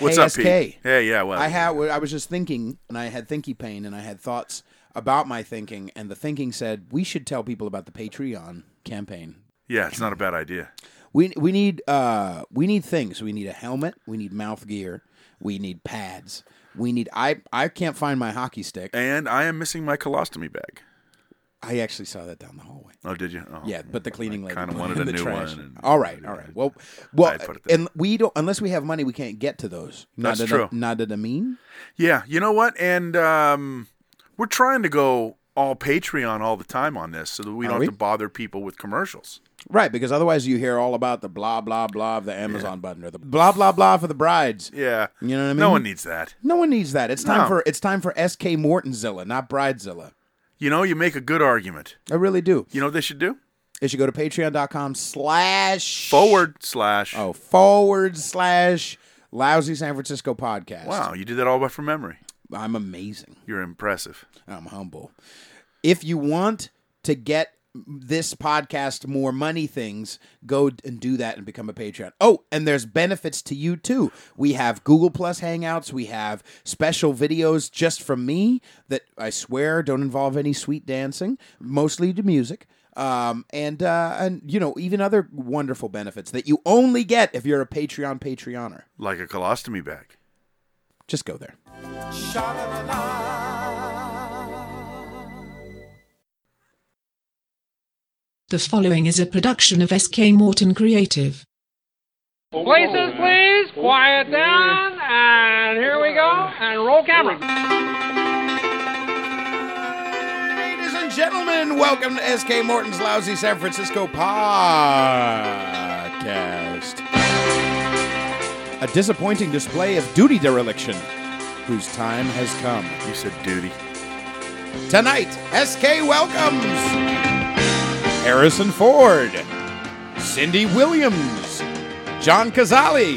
What's hey, up, SK. Pete? Yeah, yeah. Well, I had. I was just thinking, and I had thinky pain, and I had thoughts about my thinking, and the thinking said we should tell people about the Patreon campaign. yeah, it's not a bad idea. We we need uh we need things. We need a helmet. We need mouth gear. We need pads. We need. I I can't find my hockey stick. And I am missing my colostomy bag. I actually saw that down the hallway. Oh, did you? Oh. Yeah, but the cleaning lady kinda wanted in a new trash. one all right, all right. Well, well, I put it there. and we don't unless we have money, we can't get to those. That's not true. Not that I mean. Yeah, you know what? And um, we're trying to go all Patreon all the time on this, so that we Are don't we? have to bother people with commercials. Right, because otherwise you hear all about the blah blah blah of the Amazon button or the blah blah blah for the brides. Yeah, You know what I mean? no one needs that. No one needs that. It's time No. for it's time for SK Mortonzilla, not Bridezilla. You know, you make a good argument. I really do. You know what they should do? They should go to patreon.com slash Forward slash. Oh, forward slash lousy San Francisco podcast. Wow, you did that all by from memory. I'm amazing. You're impressive. I'm humble. If you want to get this podcast more money things, go and do that and become a Patreon. Oh, and there's benefits to you too. We have Google Plus Hangouts. We have special videos just from me that I swear don't involve any sweet dancing, mostly to music. Um, and uh, and you know even other wonderful benefits that you only get if you're a Patreon Patreoner. Like a colostomy bag. Just go there. The following is a production of SK Morton Creative. Places, please. Quiet down. And here we go. And roll camera. Ladies and gentlemen, welcome to SK Morton's Lousy San Francisco podcast. A disappointing display of duty dereliction, whose time has come. You said duty. Tonight, SK welcomes Harrison Ford, Cindy Williams, John Cazale,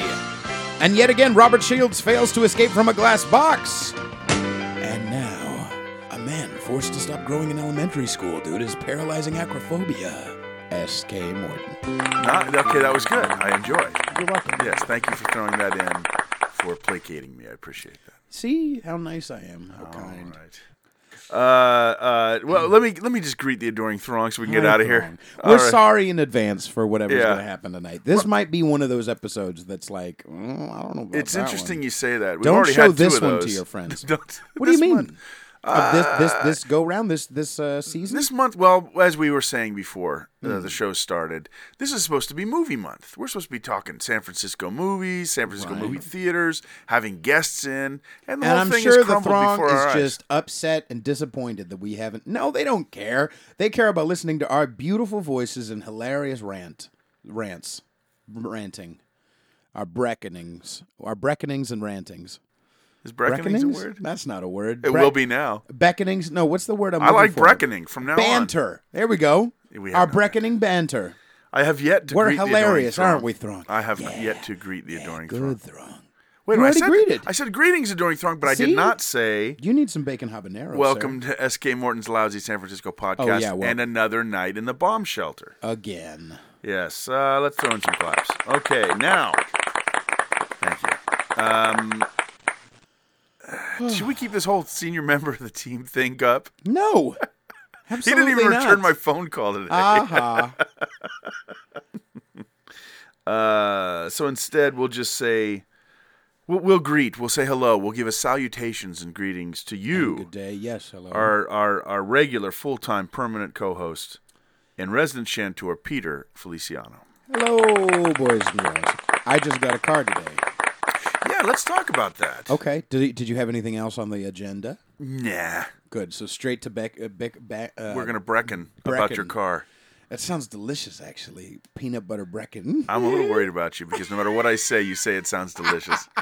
and yet again, Robert Shields fails to escape from a glass box. And now, a man forced to stop growing in elementary school due to his paralyzing acrophobia. S.K. Morton. Not, okay, that was good. I enjoyed. You're welcome. Yes, thank you for throwing that in, for placating me. I appreciate that. See how nice I am. How kind. All right. Uh, uh, well, let me let me just greet the adoring throng so we can get out of here. We're right. sorry in advance for whatever's Yeah. going to happen tonight. This might be one of those episodes that's like, mm, I don't know. It's interesting one. you say that. We've Don't already show had two this of one to your friends. What do you mean? month- Of this this this go round this this uh, season. This month, well, as we were saying before uh, Hmm. the show started, this is supposed to be movie month. We're supposed to be talking San Francisco movies, San Francisco Right. movie theaters, having guests in, and the and whole I'm thing sure is the throng is just upset and disappointed that we haven't. No, they don't care. They care about listening to our beautiful voices and hilarious rant rants, ranting, our breckonings, our breckonings and rantings. Is breckoning's a word? That's not a word. It Bre- will be now. Beckonings? No, what's the word I'm I like for? from now on. Banter. There we go. We Our no breckoning banter. I have yet to We're greet hilarious, the adoring aren't we, Throng? I have Yeah. yet to greet the adoring throng. Good throng. Wait, You I said, greeted. I said greetings, adoring throng, but I did not say You need some bacon habanero. welcome sir. to SK Morton's Lousy San Francisco podcast Oh, yeah, well- and another night in the bomb shelter. again. Yes, uh, let's throw in some claps. Okay, now, thank you. Um, should we keep this whole senior member of the team thing up? No. He didn't even not. return my phone call today. Aha. Uh, so instead, we'll just say, we'll, we'll greet, we'll say hello, we'll give a salutations and greetings to you, Good day. Yes. Hello. our, our, our regular full time permanent co host and resident chanteur, Peter Feliciano. Hello, boys and girls. I just got a card today. Yeah, let's talk about that. Okay. Did you, did you have anything else on the agenda? Nah, Good. So straight to Beck. Uh, Beck, Beck uh, we're going to brecken, about Brecken. your car. That sounds delicious, actually. Peanut butter brecken. I'm a little worried about you because no matter what I say, you say it sounds delicious.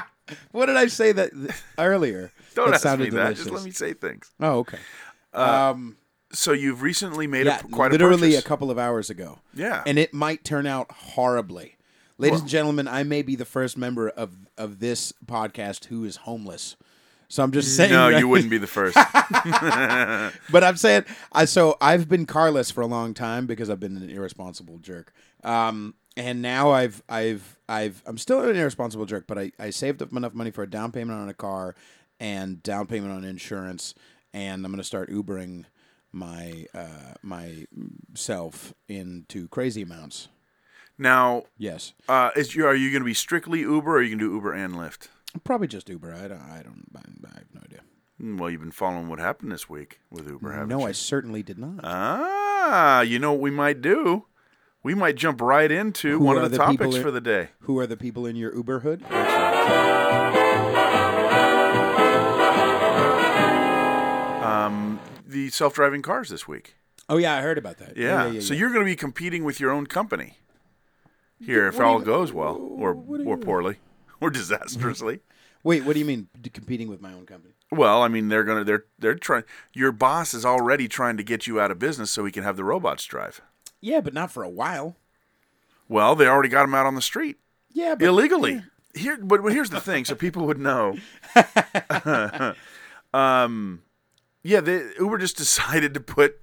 What did I say that th- earlier? Don't that ask sounded me that. delicious. Just let me say things. Oh, okay. um, So you've recently made yeah, a, quite literally a a purchase. couple of hours ago. Yeah. and it might turn out horribly. Ladies Well- and gentlemen, I may be the first member of of this podcast who is homeless. So I'm just saying. no, right- you wouldn't be the first. But I'm saying, I so I've been carless for a long time because I've been an irresponsible jerk. Um, and now I've I've I've I'm still an irresponsible jerk, but I, I saved up enough money for a down payment on a car and down payment on insurance, and I'm gonna start Ubering my uh, myself into crazy amounts. Now, Yes, uh, is you are you going to be strictly Uber, or are you going to do Uber and Lyft? probably just Uber. I don't I don't I, have no idea. Hmm, Well, you've been following what happened this week with Uber, haven't No, you? I certainly did not. Ah, you know what we might do? We might jump right into Who one of the, the topics in- for the day. Who are the people in your Uber hood? The self-driving cars this week. Oh yeah, I heard about that. Yeah. so you're going to be competing with your own company here, if all you- goes well, or or you- poorly, or disastrously. wait. What do you mean competing with my own company? Well, I mean, they're gonna they're they're trying. Your boss is already trying to get you out of business so he can have the robots drive. Yeah, but not for a while. Well, they already got him out on the street Yeah, but illegally. Here, but but here's the thing, so people would know. um, yeah, they, Uber just decided to put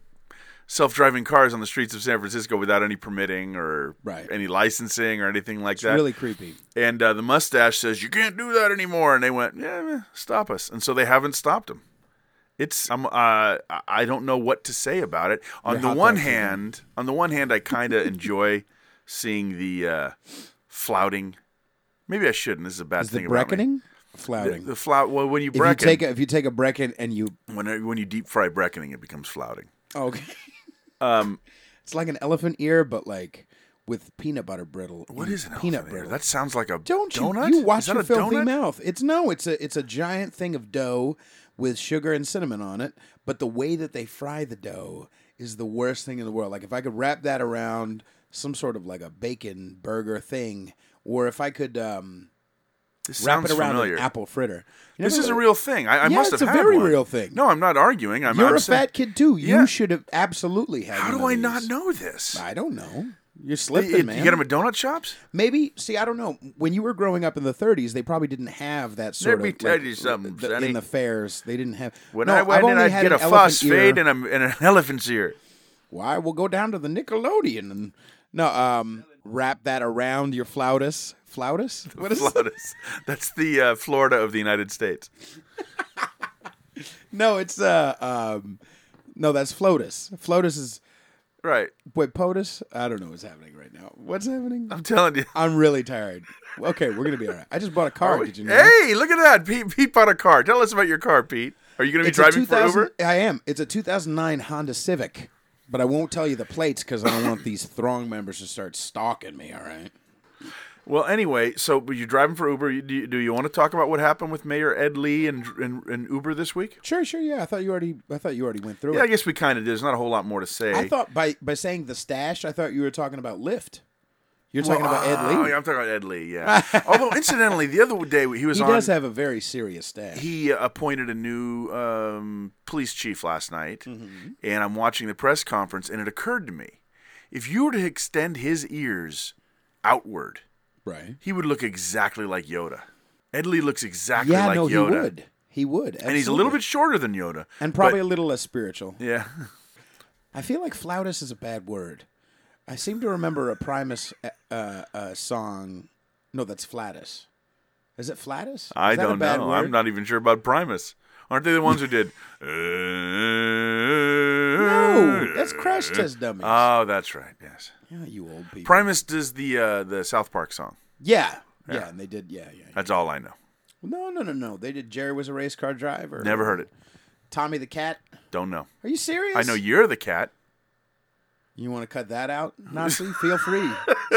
self-driving cars on the streets of San Francisco without any permitting or Right. any licensing or anything like it's that. really creepy. And uh, the mustache says you can't do that anymore, and they went, yeah, stop us, and so they haven't stopped him. It's I'm uh, I- don't know what to say about it. On Your the one hand, on the one hand, I kind of enjoy seeing the uh, flouting. Maybe I shouldn't. This is a bad Is the thing about me. breckening? Flouting. The, the flout. Well, when you if you take a, if you take a brecken and you when when you deep fry breckening, it becomes flouting. okay, Um, it's like an elephant ear, but like with peanut butter brittle. What is an peanut elephant ear? brittle? That sounds like a Don't you donut. you watch your filthy donut? mouth? It's no, it's a it's a giant thing of dough with sugar and cinnamon on it. But the way that they fry the dough is the worst thing in the world. Like if I could wrap that around some sort of like a bacon burger thing, or if I could um, This wrap sounds it around familiar. an apple fritter. You This is a real thing. I, I Yeah, must it's have a very one. real thing. No, I'm not arguing. I'm, You're a fat kid too. You Yeah. should have absolutely had. How do I not know this? I don't know. You're slipping, man. you get them at donut shops? Maybe. See, I don't know. When you were growing up in the 30s, they probably didn't have that sort Let me of. tell like, you something, the- in the fairs, they didn't have. When no, I I've went in, I'd had get a an elephant fuss fade and, a, and an elephant's ear. Why? We'll go down to the Nickelodeon and no, um, wrap that around your flautus. Flautus? What is? Flautus. That's the uh, Florida of the United States. No, it's uh, um, no, that's flotus. Flotus is Right. wait, POTUS. I don't know what's happening right now. What's happening? I'm telling you. I'm really tired. Okay, we're gonna be all right. I just bought a car. Did you know? Hey, look at that. Pete, Pete bought a car. Tell us about your car, Pete. Are you going to be It's driving for Uber? I am. It's a 2009 Honda Civic, but I won't tell you the plates because I don't want these throng members to start stalking me. All right. Well, anyway, so you're driving for Uber. Do you, do you want to talk about what happened with Mayor Ed Lee and, and, and Uber this week? Sure, sure. Yeah, I thought you already. I thought you already went through it. Yeah, I guess we kind of did. There's not a whole lot more to say. I thought by by saying the stash, I thought you were talking about Lyft. You're talking Well, about Ed oh, Lee. yeah, I'm talking about Ed Lee. Yeah. Although, incidentally, the other day he was he on. does have a very serious stash. he appointed a new um, police chief last night, Mm-hmm. and I'm watching the press conference, and it occurred to me, if you were to extend his ears outward, right. he would look exactly like Yoda. Ed Lee looks exactly Yeah, like no, Yoda, he would. He would. and he's a little bit shorter than Yoda, and probably but- a little less spiritual. yeah. I feel like flautus is a bad word. I seem to remember a Primus uh, uh, song. No, that's flatus. Is it flatus? I don't know. word? I'm not even sure about Primus. Aren't they the ones who did? No, that's Crash Test Dummies. Oh, that's right. Yes. yeah, you old people. Primus does the uh, the South Park song. yeah, yeah, and they did. Yeah, yeah. yeah. That's all I know. No, no, no, no. They did. Jerry was a race car driver. Never heard it. Tommy the cat. Don't know. Are you serious? I know you're the cat. You want to cut that out, Nazi? Feel free.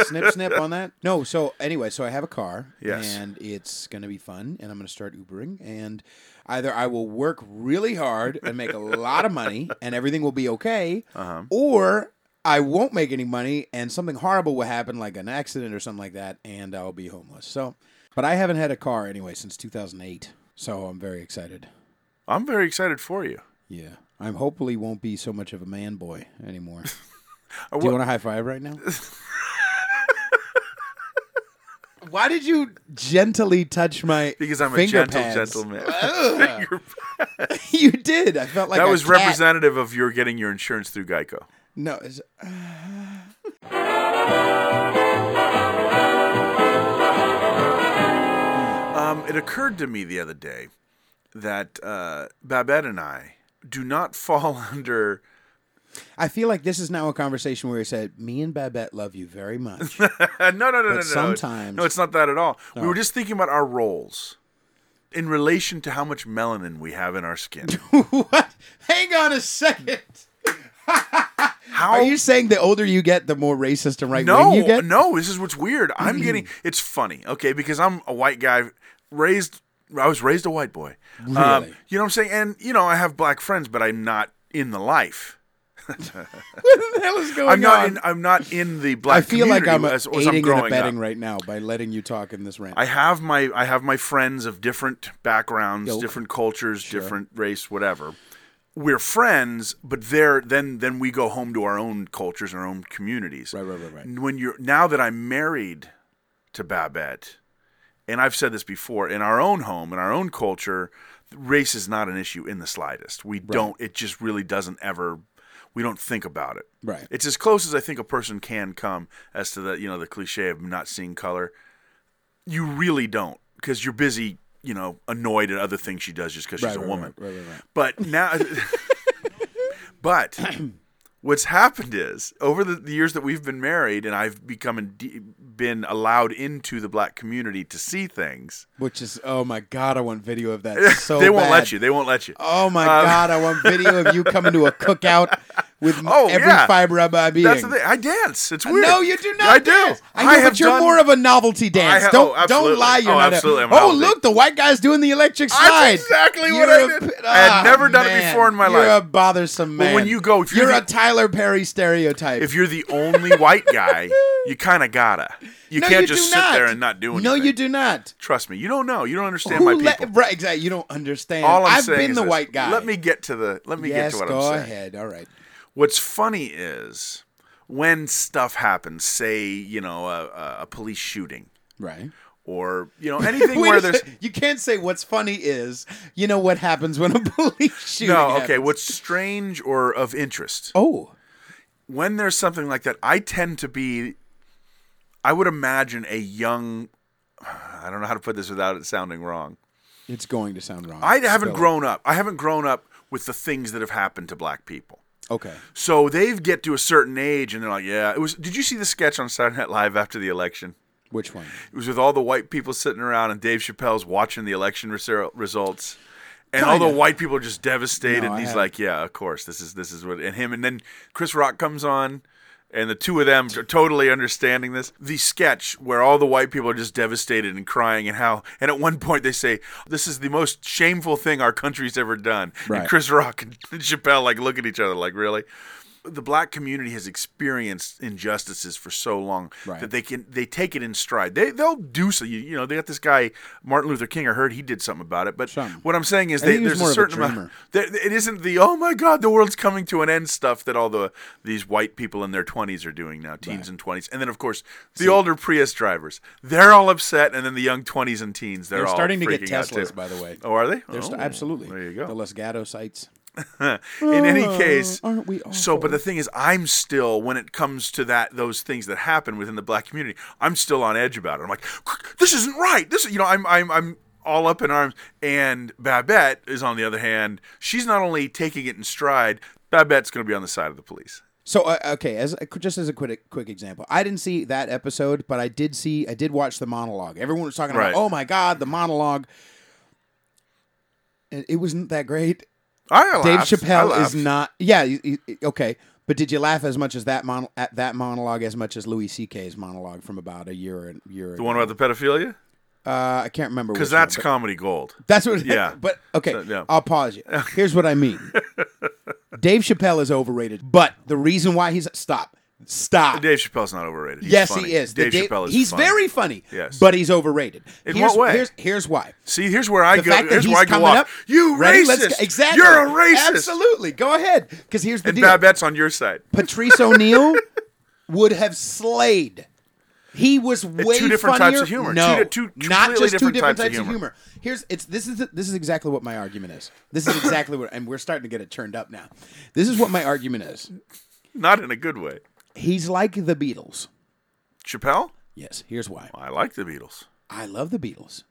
snip, snip on that. No. So anyway, so I have a car. Yes. And it's gonna be fun, and I'm gonna start Ubering, and either I will work really hard and make a lot of money, and everything will be okay, Uh-huh. or I won't make any money, and something horrible will happen, like an accident or something like that, and I'll be homeless. So, but I haven't had a car anyway since 2008, so I'm very excited. I'm very excited for you. Yeah. I'm hopefully won't be so much of a man boy anymore. Do you want a high five right now? Why did you gently touch my Because I'm a gentle pads? gentleman. You did. I felt like that a was cat. representative of your getting your insurance through Geico. No, it's, uh, Um, it occurred to me the other day that uh, Babette and I do not fall under I feel like this is now a conversation where he said, "Me and Babette love you very much." no, no, no, no, no, no. sometimes- no, it's not that at all. We were just thinking about our roles in relation to how much melanin we have in our skin. what? Hang on a second. How Are you saying the older you get, the more racist and right No, wing you get? no. This is what's weird. I'm getting. It's funny, okay, because I'm a white guy raised. I was raised a white boy. Um, Really? you know what I'm saying? And you know, I have black friends, but I'm not in the life. What the hell is going I'm not. on? In, I'm not in the black. I feel like I'm community as, as I'm aiding and abetting up. right now by letting you talk in this rant. I have my I have my friends of different backgrounds, Ilk. different cultures, different race, whatever. We're friends, but they're then then we go home to our own cultures and our own communities. Right, right, right, right. When you're now that I'm married to Babette, and I've said this before, in our own home, in our own culture, race is not an issue in the slightest. We don't. It just really doesn't ever. We don't think about it. Right. It's as close as I think a person can come as to the you know the cliche of not seeing color you really don't because you're busy, you know, annoyed at other things she does just because Right, she's a right, woman. right, right, right, right. But now, but what's happened is over the, the years that we've been married and I've become in, been allowed into the black community to see things. Which is, oh my god, I want video of that so they won't bad. let you. They won't let you. Oh my Um, god, I want video of you coming to a cookout with Oh, every yeah. fiber of my being. That's the thing. I dance. It's weird. No, you do not. I do. I know, have but you're done- more of a novelty dance. ha- don't oh, don't lie. You're Oh, not. absolutely, A, oh, look, the white guy's doing the electric slide. That's exactly what You're I a did. p- I had Ah, never done it before in my life. You're a bothersome man. Well, when you go- you're you're the- a Tyler Perry stereotype. If you're the only white guy, you kind of gotta. You no, can't you just sit not. there and not do anything. No, you do not. Trust me, you don't know. You don't understand Who my people. right, exactly. You don't understand. All I'm I've saying been is the this. white guy. Let me get to the. Let me yes, get to what I'm saying. Go ahead. All right. What's funny is when stuff happens. Say you know a, a- police shooting Right. or you know anything where there's. you can't say what's funny is you know what happens when a police shooting. No, okay. happens. What's strange or of interest Oh, when there's something like that? I tend to be. I would imagine a young. I don't know how to put this without it sounding wrong. it's going to sound wrong. I haven't Spill it. grown up. I haven't grown up with the things that have happened to black people. Okay. So they get to a certain age and they're like, yeah, it was did you see the sketch on Saturday Night Live after the election? Which one? It was with all the white people sitting around and Dave Chappelle's watching the election resu- results. And all the white people are just devastated. No, and he's haven't. like, "Yeah, of course. This is this is what." And him and then Chris Rock comes on, and the two of them are totally understanding this. The sketch where all the white people are just devastated and crying, and how, and at one point they say, "This is the most shameful thing our country's ever done." Right. And Chris Rock and Chappelle like look at each other like, "Really?" The black community has experienced injustices for so long Right. that they can they take it in stride. They they'll do so. You, you know, they got this guy Martin Luther King. I heard he did something about it. But Some. what I'm saying is, they, think he was there's a of a certain amount. There, it isn't the oh my god, the world's coming to an end stuff that all the these white people in their 20s are doing now, teens and 20s, and then of course the older Prius drivers. They're all upset, and then the young 20s and teens they're, They're starting to get Teslas, by the way. Oh, are they? They're st- Oh, absolutely. There you go. The Los Gato sites. in any Oh, case aren't we so but the thing is i'm still when it comes to that those things that happen within the black community i'm still on edge about it i'm like this isn't right this you know i'm i'm i'm all up in arms and babette is on the other hand she's not only taking it in stride babette's going to be on the side of the police So uh, okay, as just as a quick quick example, I didn't see that episode, but I did see I did watch the monologue. Everyone was talking Right. about, oh my god, the monologue. And it wasn't that great. I Dave laughed. I Chappelle is not. Yeah, he- he- okay. But did you laugh as much as that mon- at that monologue as much as Louis C.K.'s monologue from about a year and year? the one about the pedophilia uh, I can't remember because which one, that's comedy gold That's what. Yeah. But okay, So, yeah. I'll pause you. Here's what I mean. Dave Chappelle is overrated, but the reason why he's stop, stop. dave chappelle's not overrated He's yes, funny. he is. Dave, Dave- chappelle is He's funny. very funny. Yes. but he's overrated. In here's, what way? Here's, here's why. see here's where i The go fact that here's he's where i go coming off. up. you Ready? racist. Exactly. you're a racist Absolutely. Go ahead. Because here's the and deal. babette's on your side Patrice O'Neill would have slayed. He was way two different funnier. types of humor. No, Two- two not completely just two different types types, of of humor. humor. Here's it's this is this is exactly what my argument is. This is exactly what, and we're starting to get it turned up now. This is what my argument is. not in a good way He's like the Beatles. chappelle Yes, here's why. I like the Beatles. I love the Beatles.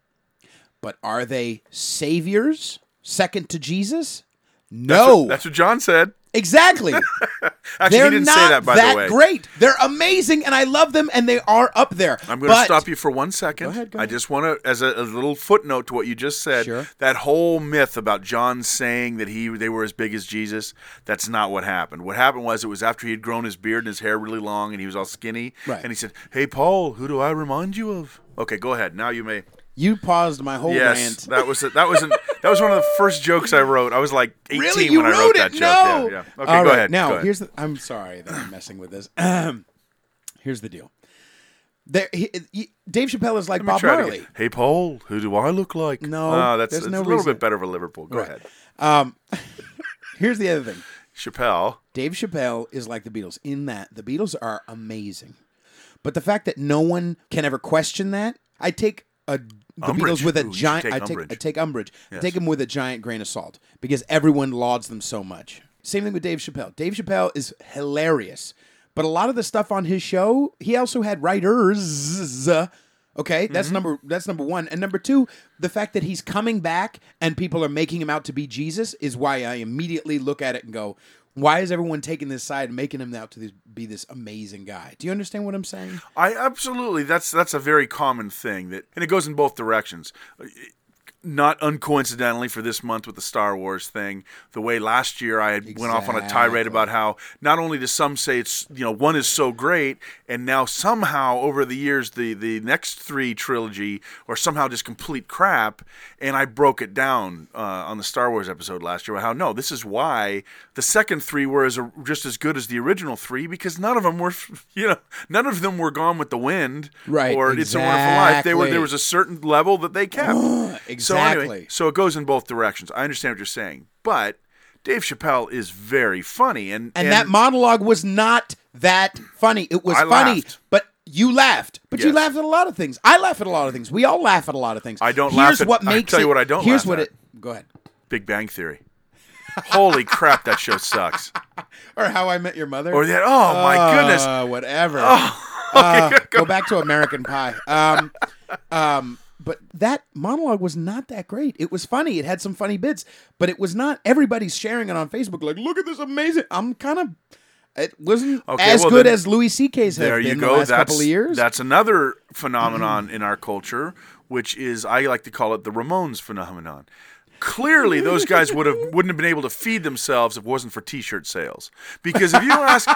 But are they saviors second to Jesus? No. That's what John said. Exactly. Actually, They're he didn't not say that, by that the way. great. They're amazing, and I love them, and they are up there. I'm going to But- stop you for one second. Go ahead, go I ahead. just want to, as a, a little footnote to what you just said, Sure. that whole myth about John saying that he they were as big as Jesus. That's not what happened. What happened was it was after he had grown his beard and his hair really long, and he was all skinny. Right. And he said, "Hey, Paul, who do I remind you of?" Okay, go ahead. Now you may. You paused my whole yes, rant. that was it. That was an, that was one of the first jokes I wrote. I was like 18 Really, when I wrote that joke. No. Yeah, yeah. Okay, All go right, ahead. Now, go ahead. here's the. I'm sorry that I'm messing with this. Ahem. here's the deal. There, he, he- Dave Chappelle is like Bob Marley. Hey, Paul, who do I look like? No, Ah, that's, that's no a little reason. bit better for Liverpool. Go Right. ahead. Here's the other thing. Chappelle. Dave Chappelle is like the Beatles in that the Beatles are amazing, but the fact that no one can ever question that, I take a the Umbrage. Beatles with a Ooh, giant. I take umbrage. I take umbrage. I take them with a giant grain of salt because everyone lauds them so much. Same thing with Dave Chappelle. Dave Chappelle is hilarious, but a lot of the stuff on his show, he also had writers. Okay, that's Mm-hmm. number that's number one, and number two, the fact that he's coming back and people are making him out to be Jesus is why I immediately look at it and go, "Why is everyone taking this side and making him out to this, be this amazing guy?" Do you understand what I'm saying? I absolutely that's that's a very common thing that and it goes in both directions. Not uncoincidentally for this month with the Star Wars thing, the way last year I had went off on a tirade about how not only do some say it's you know one is so great, and now somehow over the years the the next three trilogy are somehow just complete crap, and I broke it down uh, on the Star Wars episode last year. About how no, this is why the second three were as just as good as the original three because none of them were you know none of them were Gone with the Wind Right, or It's a Wonderful Life. They were there was a certain level that they kept. So Exactly. anyway, so it goes in both directions. I understand what you're saying, but Dave Chappelle is very funny, and And, that monologue was not that funny. It was I funny, laughed. but you laughed. But you laughed at a lot of things. I laugh at a lot of things. We all laugh at a lot of things. I don't Here's laugh at- what I makes tell you it- what I don't Here's laugh what at. it. Go ahead. Big Bang Theory. Holy crap, that show sucks. Or How I Met Your Mother. Or that. Oh my goodness. Uh, whatever. Oh, Uh, go back to American Pie. Um, um, but that monologue was not that great. It was funny. It had some funny bits, but it was not. Everybody's sharing it on Facebook. Like, look at this amazing. I'm kind of. It wasn't Okay, as well, good then- as Louis C.K.'s have There been you the go. last That's couple of years. that's another phenomenon in our culture, which is I like to call it the Ramones phenomenon. Clearly, those guys would have wouldn't have been able to feed themselves if it wasn't for T-shirt sales. Because if you ask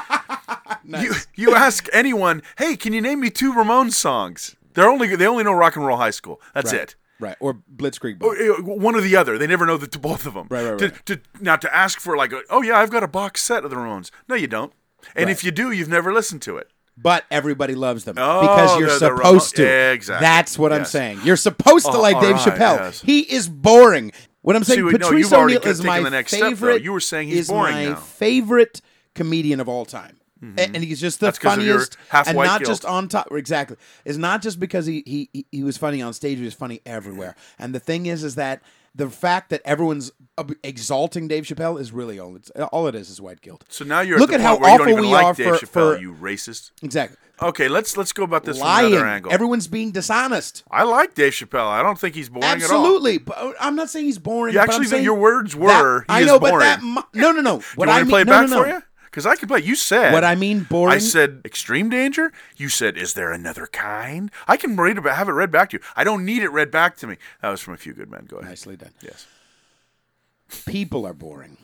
you, you ask anyone, hey, can you name me two Ramones songs? They're only they only know Rock and Roll High School. That's right. it. Right. Or Blitzkrieg. Or, One or the other. They never know the, to both of them. Right, right, to, right. To, now to ask for like, oh yeah, I've got a box set of the Ramones. No, you don't. And if you do, you've never listened to it. But everybody loves them Oh, because you're supposed to. Exactly. That's what I'm saying. You're supposed to Oh, like Dave right, Chappelle. yes. He is boring. What I'm saying, See, no, Patrice already O'Neill is my next step, favorite. You were saying he's is boring my now. favorite comedian of all time. A- And he's just the Mm-hmm. That's 'cause of your funniest, and not guilt. just on top. Exactly, it's not just because he, he he- he was funny on stage; he was funny everywhere. And the thing is, is that the fact that everyone's exalting Dave Chappelle is really all it's all it is is white guilt. So now you're Look at at how you awful we like are Dave for- Chappelle. for- you racist. Exactly, Okay, let's let's go about this from another angle. Everyone's being dishonest. I like Dave Chappelle. I don't think he's boring at all. Absolutely, but uh, I'm not saying he's boring. I'm actually, saying your words were, that- he I is know, but that no, no, no. Do What you I want mean, to play it no, back no, no. Because I can play. You said What I mean, boring. I said extreme danger. You said, "Is there another kind?" I can read about, have it read back to you. I don't need it read back to me. That was from a few good men. Go ahead. Nicely done. Yes. People are boring.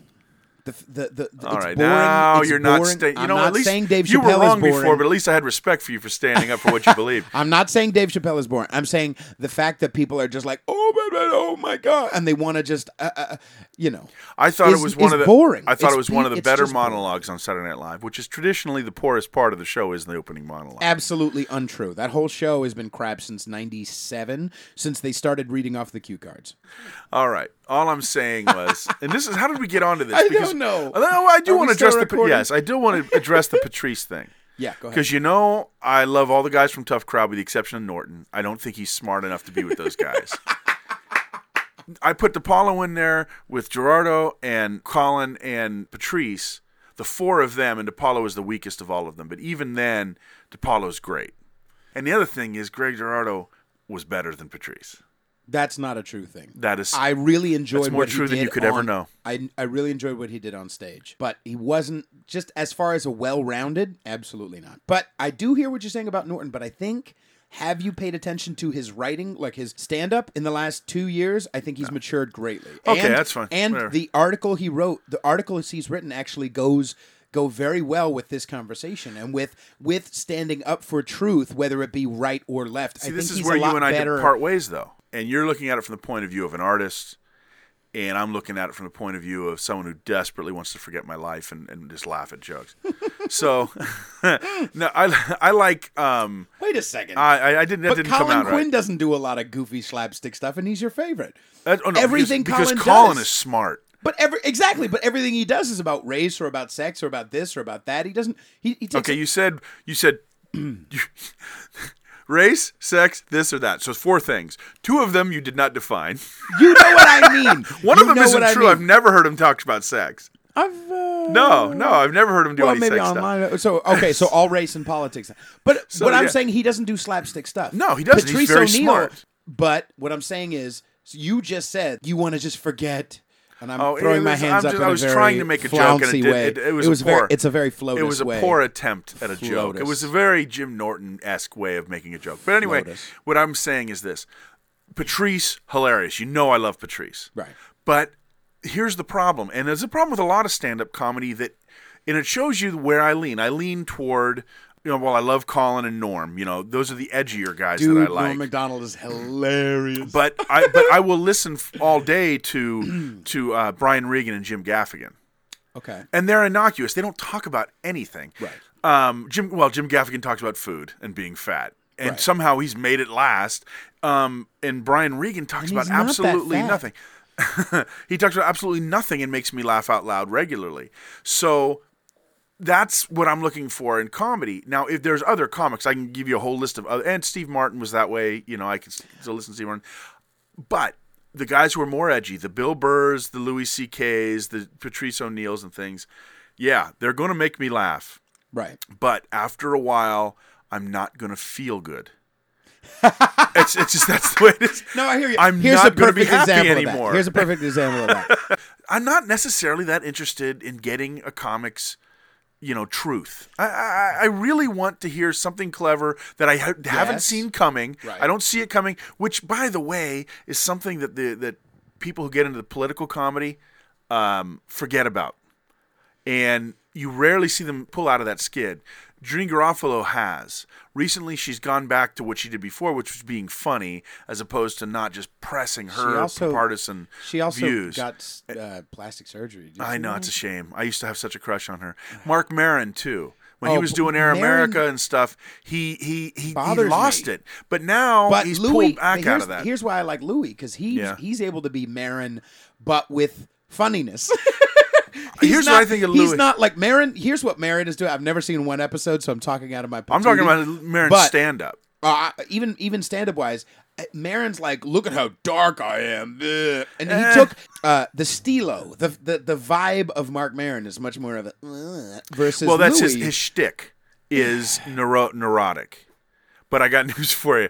The the the, the All it's right. boring. Now it's you're not. boring. Sta- you I'm know, not at least saying Dave you Chappelle were wrong before, but at least I had respect for you for standing up for what you believe. I'm not saying Dave Chappelle is boring. I'm saying the fact that people are just like, oh my, my oh my god, and they want to just, uh, uh, you know. I thought is- it was one of the boring. I thought It's it was one of the better just boring. monologues on Saturday Night Live, which is traditionally the poorest part of the show is the opening monologue. Absolutely untrue. That whole show has been crap since '97, since they started reading off the cue cards. All right. All I'm saying was, and this is how did we get onto this? I Because- don't know. No, I do Are want to address the yes, I do want to address the Patrice thing. Yeah, go ahead. Because you know, I love all the guys from Tough Crowd with the exception of Norton. I don't think he's smart enough to be with those guys. I put DiPaolo in there with Giraldo and Colin and Patrice, the four of them, and DiPaolo is the weakest of all of them. But even then, DiPaolo's great. And the other thing is, Greg Giraldo was better than Patrice. That's not a true thing. That is I really enjoyed That's more what he true than did you could ever know. I I really enjoyed what he did on stage, but he wasn't just as far as a well-rounded. Absolutely not. But I do hear what you're saying about Norton. But I think. Have you paid attention to his writing, like his stand-up in the last two years? I think he's uh, matured greatly. Okay, And- that's fine. And Whatever. the article he wrote, the articles he's written, actually goes go very well with this conversation and with with standing up for truth, whether it be right or left. I See, think this is where you and I better. did part ways, though. And you're looking at it from the point of view of an artist, and I'm looking at it from the point of view of someone who desperately wants to forget my life and, and just laugh at jokes. so, no, I I like. Um, Wait a second. I I- I didn't but didn't Colin come out Quinn right. doesn't do a lot of goofy slapstick stuff, and he's your favorite. Oh, no, everything because, Colin because Colin does. is smart. But every exactly, but everything he does is about race or about sex or about this or about that. He doesn't. He, he takes Okay, it- you said you said race, sex, this or that. So four things. Two of them you did not define. you know what I mean. One You of them isn't what I true. mean. I've never heard him talk about sex. I've uh, No, no, I've never heard him do well, any maybe sex stuff. online. So okay, so all race and politics. But So, but I'm saying he doesn't do slapstick stuff. No, he doesn't. He's Patrice O'Neill- smart. But what I'm saying is, you just said you want to just forget. And I'm Oh, throwing it my was- hands I'm up just- I was very trying to make a joke, and it did- it- it was a very. poor- It's a very floatus It was a way. poor attempt at a joke. It was a very Jim Norton esque way of making a joke. But anyway, Flotus. what I'm saying is this Patrice, hilarious. You know I love Patrice. Right. But here's the problem. And there's a problem with a lot of stand up comedy that, and it shows you where I lean. I lean toward, you know, well, I love Colin and Norm. You know, those are the edgier guys Dude, that I like. Norm Macdonald is hilarious. but I but I will listen all day to to uh, Brian Regan and Jim Gaffigan okay. and they're innocuous. They don't talk about anything. Right. Um, Jim. Well, Jim Gaffigan talks about food and being fat, and Right. somehow he's made it last. Um, and Brian Regan talks about he's not that absolutely nothing. he talks about absolutely nothing and makes me laugh out loud regularly. So that's what I'm looking for in comedy. Now, if there's other comics, I can give you a whole list of other. And Steve Martin was that way. You know, I can still listen to Steve Martin. But the guys who are more edgy, the Bill Burrs, the Louis C.K.'s, the Patrice O'Neills, and things, yeah, they're going to make me laugh. Right. But after a while, I'm not going to feel good. it's, it's just that's the way it is. No, I hear you. I'm Here's not a gonna be perfect happy example anymore. Here's a perfect example of that. I'm not necessarily that interested in getting a comic's, you know, truth. I, I, I really want to hear something clever that I ha- haven't seen coming. Right. I don't see it coming. Which, by the way, is something that the that people who get into the political comedy um, forget about, and you rarely see them pull out of that skid. Janeane Garofalo has. Recently, she's gone back to what she did before, which was being funny, as opposed to not just pressing her also- partisan She also views. got uh, plastic surgery. I see know it's a shame. I used to have such a crush on her. Marc Maron too. When he Oh, was doing Air Maron- America and stuff, he he he, he lost me. it. But now But he's Louis, pulled back out of that. Here's why I like Louis because he's Yeah. he's able to be Maron, but with funniness. Here's not, what I think of He's not like Maron. Here's what Maron is doing. I've never seen one episode, so I'm talking out of my. I'm talking about Maron's But- stand up. uh, even even stand up wise, uh, Maron's like, look at how dark I am, and he Eh. took uh, the stilo, the, the the vibe of Marc Maron is much more of a "Ugh," versus Well, that's his Louis. his shtick is neuro- neurotic. But I got news for you.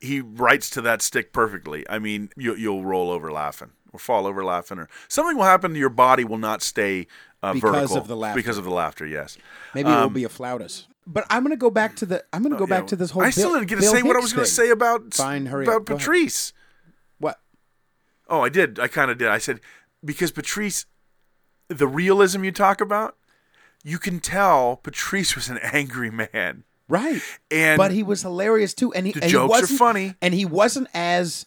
He writes to that stick perfectly. I mean, you, you'll roll over laughing or fall over laughing, or something will happen to your body. Will not stay uh, Because vertical of the laughter. Because of the laughter, yes. Maybe it will be a flautist. But I'm gonna go back to the. I'm gonna go Um, Yeah, back to this whole. I still Bill- didn't get to Bill say what I was going to say about Fine, hurry about up. Go ahead. Patrice. What? Oh, I did. I kind of did. I said because Patrice, the realism you talk about, you can tell Patrice was an angry man, Right. and but he was hilarious too, and he The and he jokes are wasn't- funny. and he wasn't as.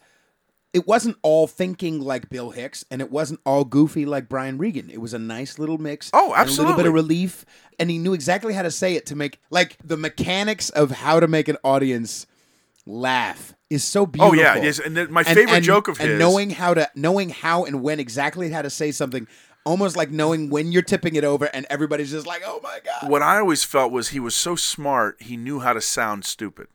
It wasn't all thinking like Bill Hicks, and it wasn't all goofy like Brian Regan. It was a nice little mix. Oh, and A little bit of relief, and he knew exactly how to say it to make like the mechanics of how to make an audience laugh is so beautiful. oh yeah, yes. And my And- favorite and- joke of and his, knowing how to knowing how and when exactly how to say something, almost like knowing when you're tipping it over, and everybody's just like, "Oh my god!" what I always felt was he was so smart. He knew how to sound stupid,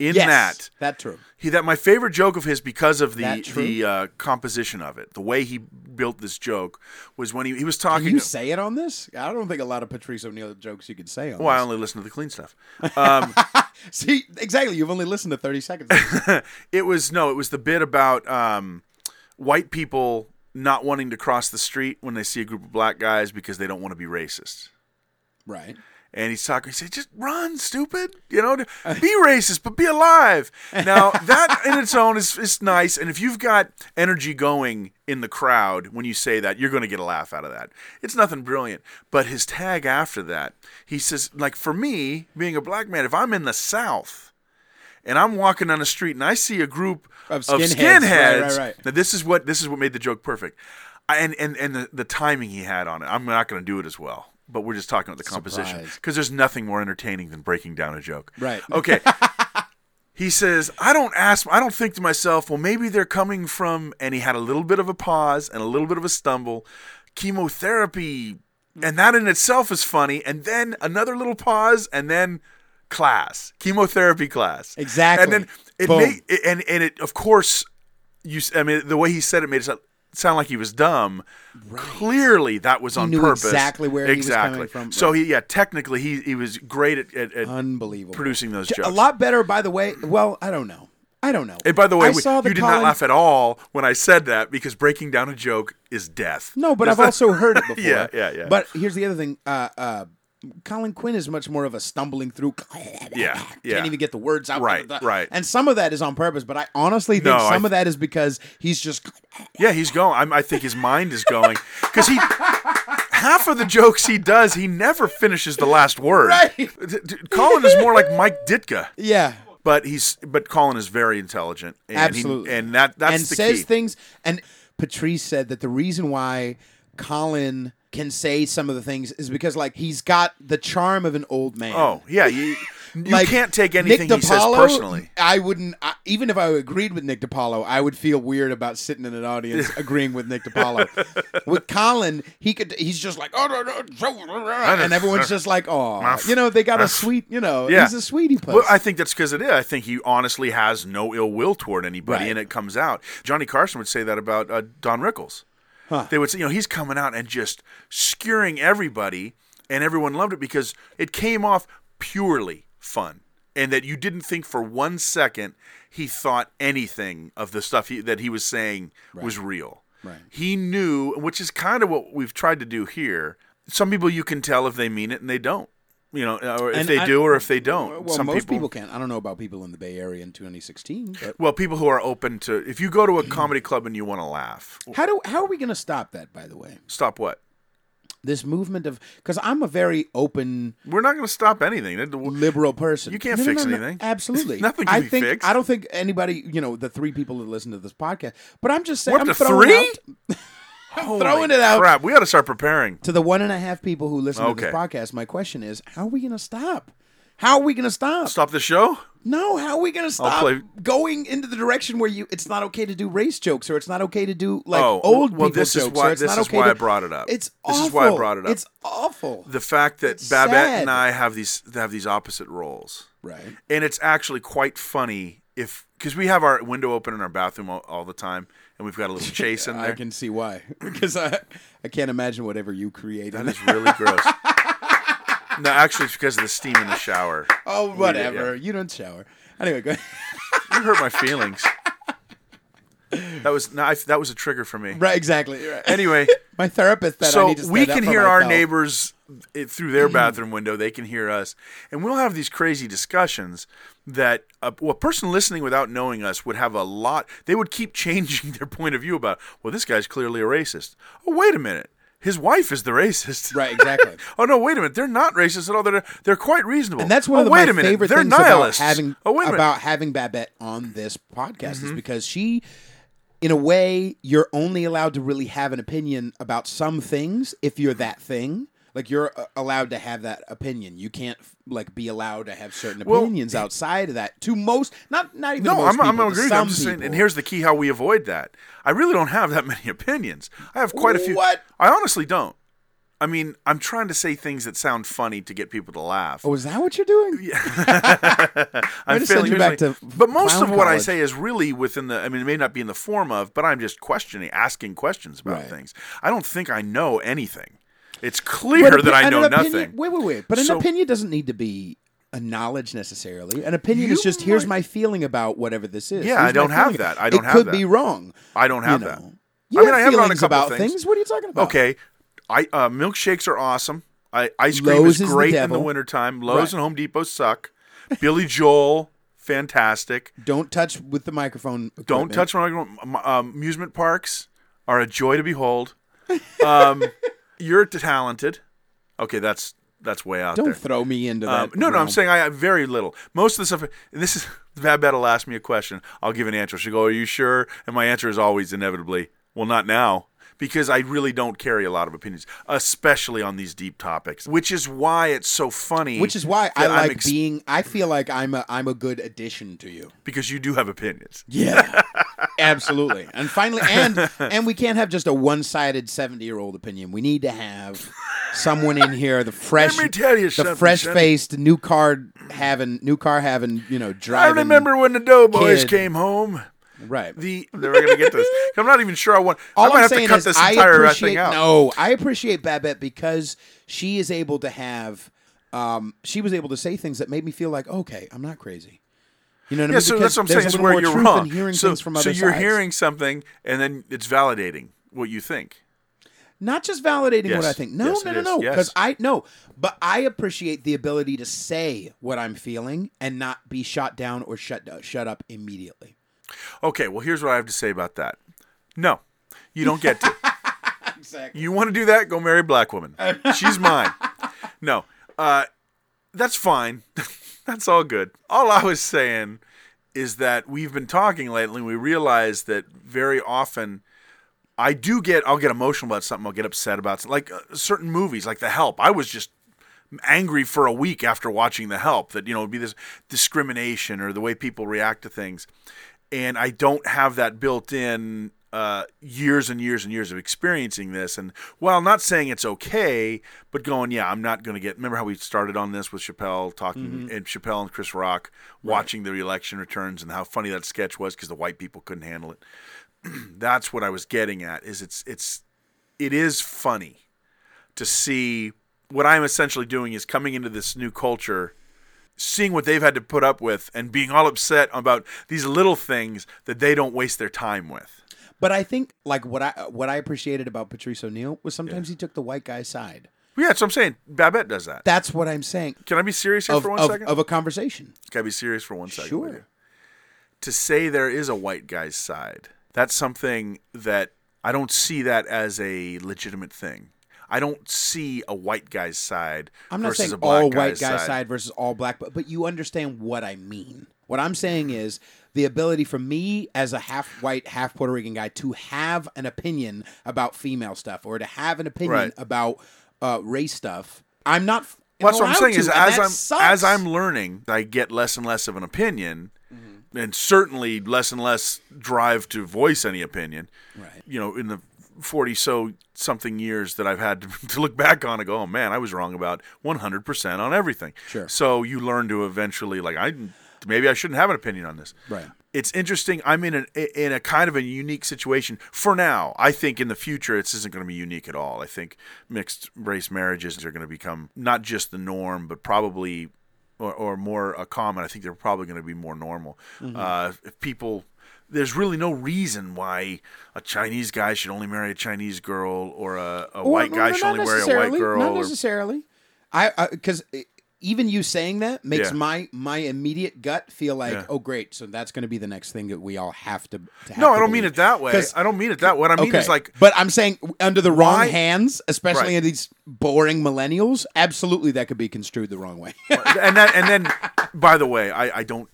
in yes, that. that true. He that my favorite joke of his because of the the uh, composition of it, the way he built this joke was when he, he was Can talking. you say it on this? I don't think a lot of Patrice O'Neill jokes you could say on well, I only listen to the clean stuff. See, exactly. You've only listened to thirty seconds. It was no, it was the bit about um, white people not wanting to cross the street when they see a group of black guys because they don't want to be racist. right. And he's talking. He said, "Just run, stupid. You know, be racist, but be alive." Now that in its own is is nice. And if you've got energy going in the crowd when you say that, you're going to get a laugh out of that. It's nothing brilliant. But his tag after that, he says, like for me, being a black man, if I'm in the South and I'm walking down the street and I see a group Of of skinheads, skinheads, right, right, right. now this is what this is what made the joke perfect. I- And and and the, the timing he had on it. I'm not going to do it as well. But we're just talking about the composition because there's nothing more entertaining than breaking down a joke. Right. Okay. he says, I don't ask, I don't think to myself, well, maybe they're coming from, and he had a little bit of a pause and a little bit of a stumble, chemotherapy. Mm. And that in itself is funny. And then another little pause, and then class, chemotherapy class. Exactly. And then it Boom. made, and, and it, of course, you, I mean, the way he said it made it sound- sound like he was dumb. Clearly, that was on knew purpose. exactly where he was exactly. coming from. So Right. he, yeah, technically, he he was great at, at, at Unbelievable. producing those jokes. A lot better, by the way. Well, I don't know. I don't know. And by the way, I we- saw the you did not laugh at all when I said that because breaking down a joke is death. No, but I've also heard it before. Yeah, yeah, yeah. But here's the other thing. Uh, uh, Colin Quinn is much more of a stumbling through. Yeah, yeah. Can't even get the words out. Right, right. And some of that is on purpose, but I honestly think No, I some of that is because he's just. Yeah, he's going. I'm, I think his mind is going because he half of the jokes he does, he never finishes the last word. Right. Colin is more like Mike Ditka, Yeah. but he's but Colin is very intelligent. And he- Absolutely. and that that's and the says key. things. And Patrice said that the reason why Colin can say some of the things is because like he's got the charm of an old man. oh yeah, you you Like, can't take anything Nick he says personally. I wouldn't, I, even if I agreed with Nick DiPaolo, I would feel weird about sitting in an audience agreeing with Nick DiPaolo. with Colin, he could, he's just like, oh, no, no, and everyone's just like, oh, you know, they got a sweet, you know, Yeah. he's a sweetie puss. Well, I think that's because it is. I think he honestly has no ill will toward anybody, Right. and it comes out. Johnny Carson would say that about uh, Don Rickles. They would say, you know, he's coming out and just skewering everybody, and everyone loved it because it came off purely fun, and that you didn't think for one second he thought anything of the stuff he, that he was saying was real. Right. He knew, which is kind of what we've tried to do here. Some people you can tell if they mean it and they don't. You know, or if And they I- do or if they don't. well, Some most people, can't. I don't know about people in the Bay Area in 2016, but Well, people who are open to if you go to a comedy club and you want to laugh, how do how are we going to stop that? By the way, stop what? this movement of because I'm a very open We're not going to stop anything. Liberal person. You can't No, no, fix no, no. anything. Absolutely, Nothing can I be think fixed. I don't think anybody, you know, the three people that listen to this podcast. But I'm just saying, We're up I'm to three? out- Holy throwing it out. Crap, we got to start preparing. to the one and a half people who listen to this podcast. My question is, how are we going to stop? How are we going to stop? Stop the show. No, how are we going to stop play- going into the direction where you it's not okay to do race jokes or it's not okay to do like Oh, old well, people this is jokes why- or it's this not is okay why to, I brought it up. It's This awful. is why I brought it up. It's awful. The fact that It's Babette sad. and I have these have these opposite roles, right. and it's actually quite funny if because we have our window open in our bathroom all, all the time, and we've got a little chase in there. I can see why because I I can't imagine whatever you create. That in really gross. no, actually, it's because of the steam in the shower. Oh, yeah. whatever. You don't shower. Anyway, go ahead. You hurt my feelings. That was no, I, that was a trigger for me. right, exactly. Right. Anyway, My therapist that I so need to we can hear our neighbors it, through their mm-hmm. bathroom window. They can hear us, and we'll have these crazy discussions that a, well, a person listening without knowing us would have a lot. They would keep changing their point of view about. Well, this guy's clearly a racist. Oh, wait a minute. His wife is the racist. Right, exactly. oh no! Wait a minute. They're not racist at all. They're they're quite reasonable. And that's one oh, of the, wait my a minute. favorite They're things nihilists. about having oh about having Babette on this podcast Mm-hmm. is because she, in a way, you're only allowed to really have an opinion about some things if you're that thing. Like you're uh, allowed to have that opinion. You can't like be allowed to have certain Well, opinions outside of that. To most, not not even to No, most I'm, I'm people, to agreeing. some I'm just saying, and here's the key: how we avoid that. I really don't have that many opinions. I have quite a few. What? I honestly don't. I mean, I'm trying to say things that sound funny to get people to laugh. Oh, is that what you're doing? I'm to send you back to but most of what I say is really within the. I mean, it may not be in the form of, but I'm just questioning, asking questions about Right. things. I don't think I know anything. It's clear But that I know opinion- nothing. Wait, wait, wait. But an So- opinion doesn't need to be a knowledge necessarily. An opinion is just here's might- my feeling about whatever this is. Yeah, Here's I don't have that. I don't it have could be wrong. I don't have you that. You I mean, have I have it on a couple about things. things. What are you talking about? Okay, I uh, milkshakes are awesome. I, ice cream Lowe's is is the great in the wintertime. Lowe's Right. and Home Depot suck. Billy Joel, fantastic. Don't touch with the microphone. Don't equipment. touch my um, amusement parks are a joy to behold. Um, you're talented. Okay, that's that's way out there. Don't there. throw me into that. Um, no, no, I'm saying I have very little. Most of the stuff. This is Babette will ask me a question. I'll give an answer. She'll go, "Are you sure?" And my answer is always inevitably, "Well, not now." Because I really don't carry a lot of opinions, especially on these deep topics. Which is why it's so funny. Which is why I like ex- being. I feel like I'm a I'm a good addition to you. because you do have opinions. Yeah, absolutely. And finally, and and we can't have just a one-sided seventy-year-old opinion. We need to have someone in here, the fresh, Let me tell you the fresh faced new car having, new car having, you know, driving. I remember when the Doughboys came home. Right. The they're going to get this. I'm not even sure I want. I All might I'm have to cut is, this I entire thing out. no, I appreciate Babette because she is able to have. Um, she was able to say things that made me feel like, okay, I'm not crazy. You know what I Yeah, mean? so Because that's what I'm saying. Is where you're wrong. hearing so, things from so other you're sides. hearing something, and then it's validating what you think. Not just validating what I think. No, Yes, no, no, no. Yes. Because I no, but I appreciate the ability to say what I'm feeling and not be shot down or shut shut up immediately. Okay, well, here's what I have to say about that. No, you don't get to. Exactly. You want to do that? Go marry a black woman. She's mine. No, uh, that's fine. that's all good. All I was saying is that we've been talking lately. and We realize that very often. I do get. I'll get emotional about something. I'll get upset about something. like uh, certain movies, like The Help. I was just angry for a week after watching The Help that you know it'd be this discrimination or the way people react to things, and I don't have that built in uh, years and years and years of experiencing this. And while not saying it's okay, but going, yeah, I'm not going to get. Remember how we started on this with Chappelle talking and Chappelle and Chris Rock watching the election returns and how funny that sketch was because the white people couldn't handle it. That's what I was getting at. Is it's it's it is funny to see what I'm essentially doing is coming into this new culture, seeing what they've had to put up with, and being all upset about these little things that they don't waste their time with. But I think like what I what I appreciated about Patrice O'Neal was sometimes he took the white guy's side. Yeah, that's what I'm saying. Babette does that. That's what I'm saying. Can I be serious here Of, for one of, second? of a conversation. Can I be serious for one second? Sure. To say there is a white guy's side, that's something that I don't see that as a legitimate thing. I don't see a white guy's side I'm not versus saying a black all guy's white guy side. side. versus all black, but but you understand what I mean. What I'm saying is the ability for me as a half white, half Puerto Rican guy to have an opinion about female stuff or to have an opinion Right. about uh, race stuff. I'm not. Well, that's what I'm saying to, is as I'm sucks. as I'm learning, I get less and less of an opinion, Mm-hmm. and certainly less and less drive to voice any opinion. Right. You know, in the forty so something years that I've had to, to look back on and go, oh man, I was wrong about 100 percent on everything. Sure. So you learn to eventually like I maybe I shouldn't have an opinion on this. Right. It's interesting. I'm in a in a kind of a unique situation for now. I think in the future this isn't going to be unique at all. I think mixed race marriages are going to become not just the norm, but probably or, or more uh, common. I think they're probably going to be more normal. Mm-hmm. Uh, if people, there's really no reason why a Chinese guy should only marry a Chinese girl, or a, a Or- white guy no, should only marry a white girl. Not or- necessarily. I because even you saying that makes Yeah. my my immediate gut feel like, Yeah. oh great, so that's going to be the next thing that we all have to. to have no, to I don't mean it that way. I don't mean it that. way. What I mean okay, is like but I'm saying under the wrong Why- hands, especially Right. in these boring millennials, absolutely that could be construed the wrong way. and that and then by the way, I, I don't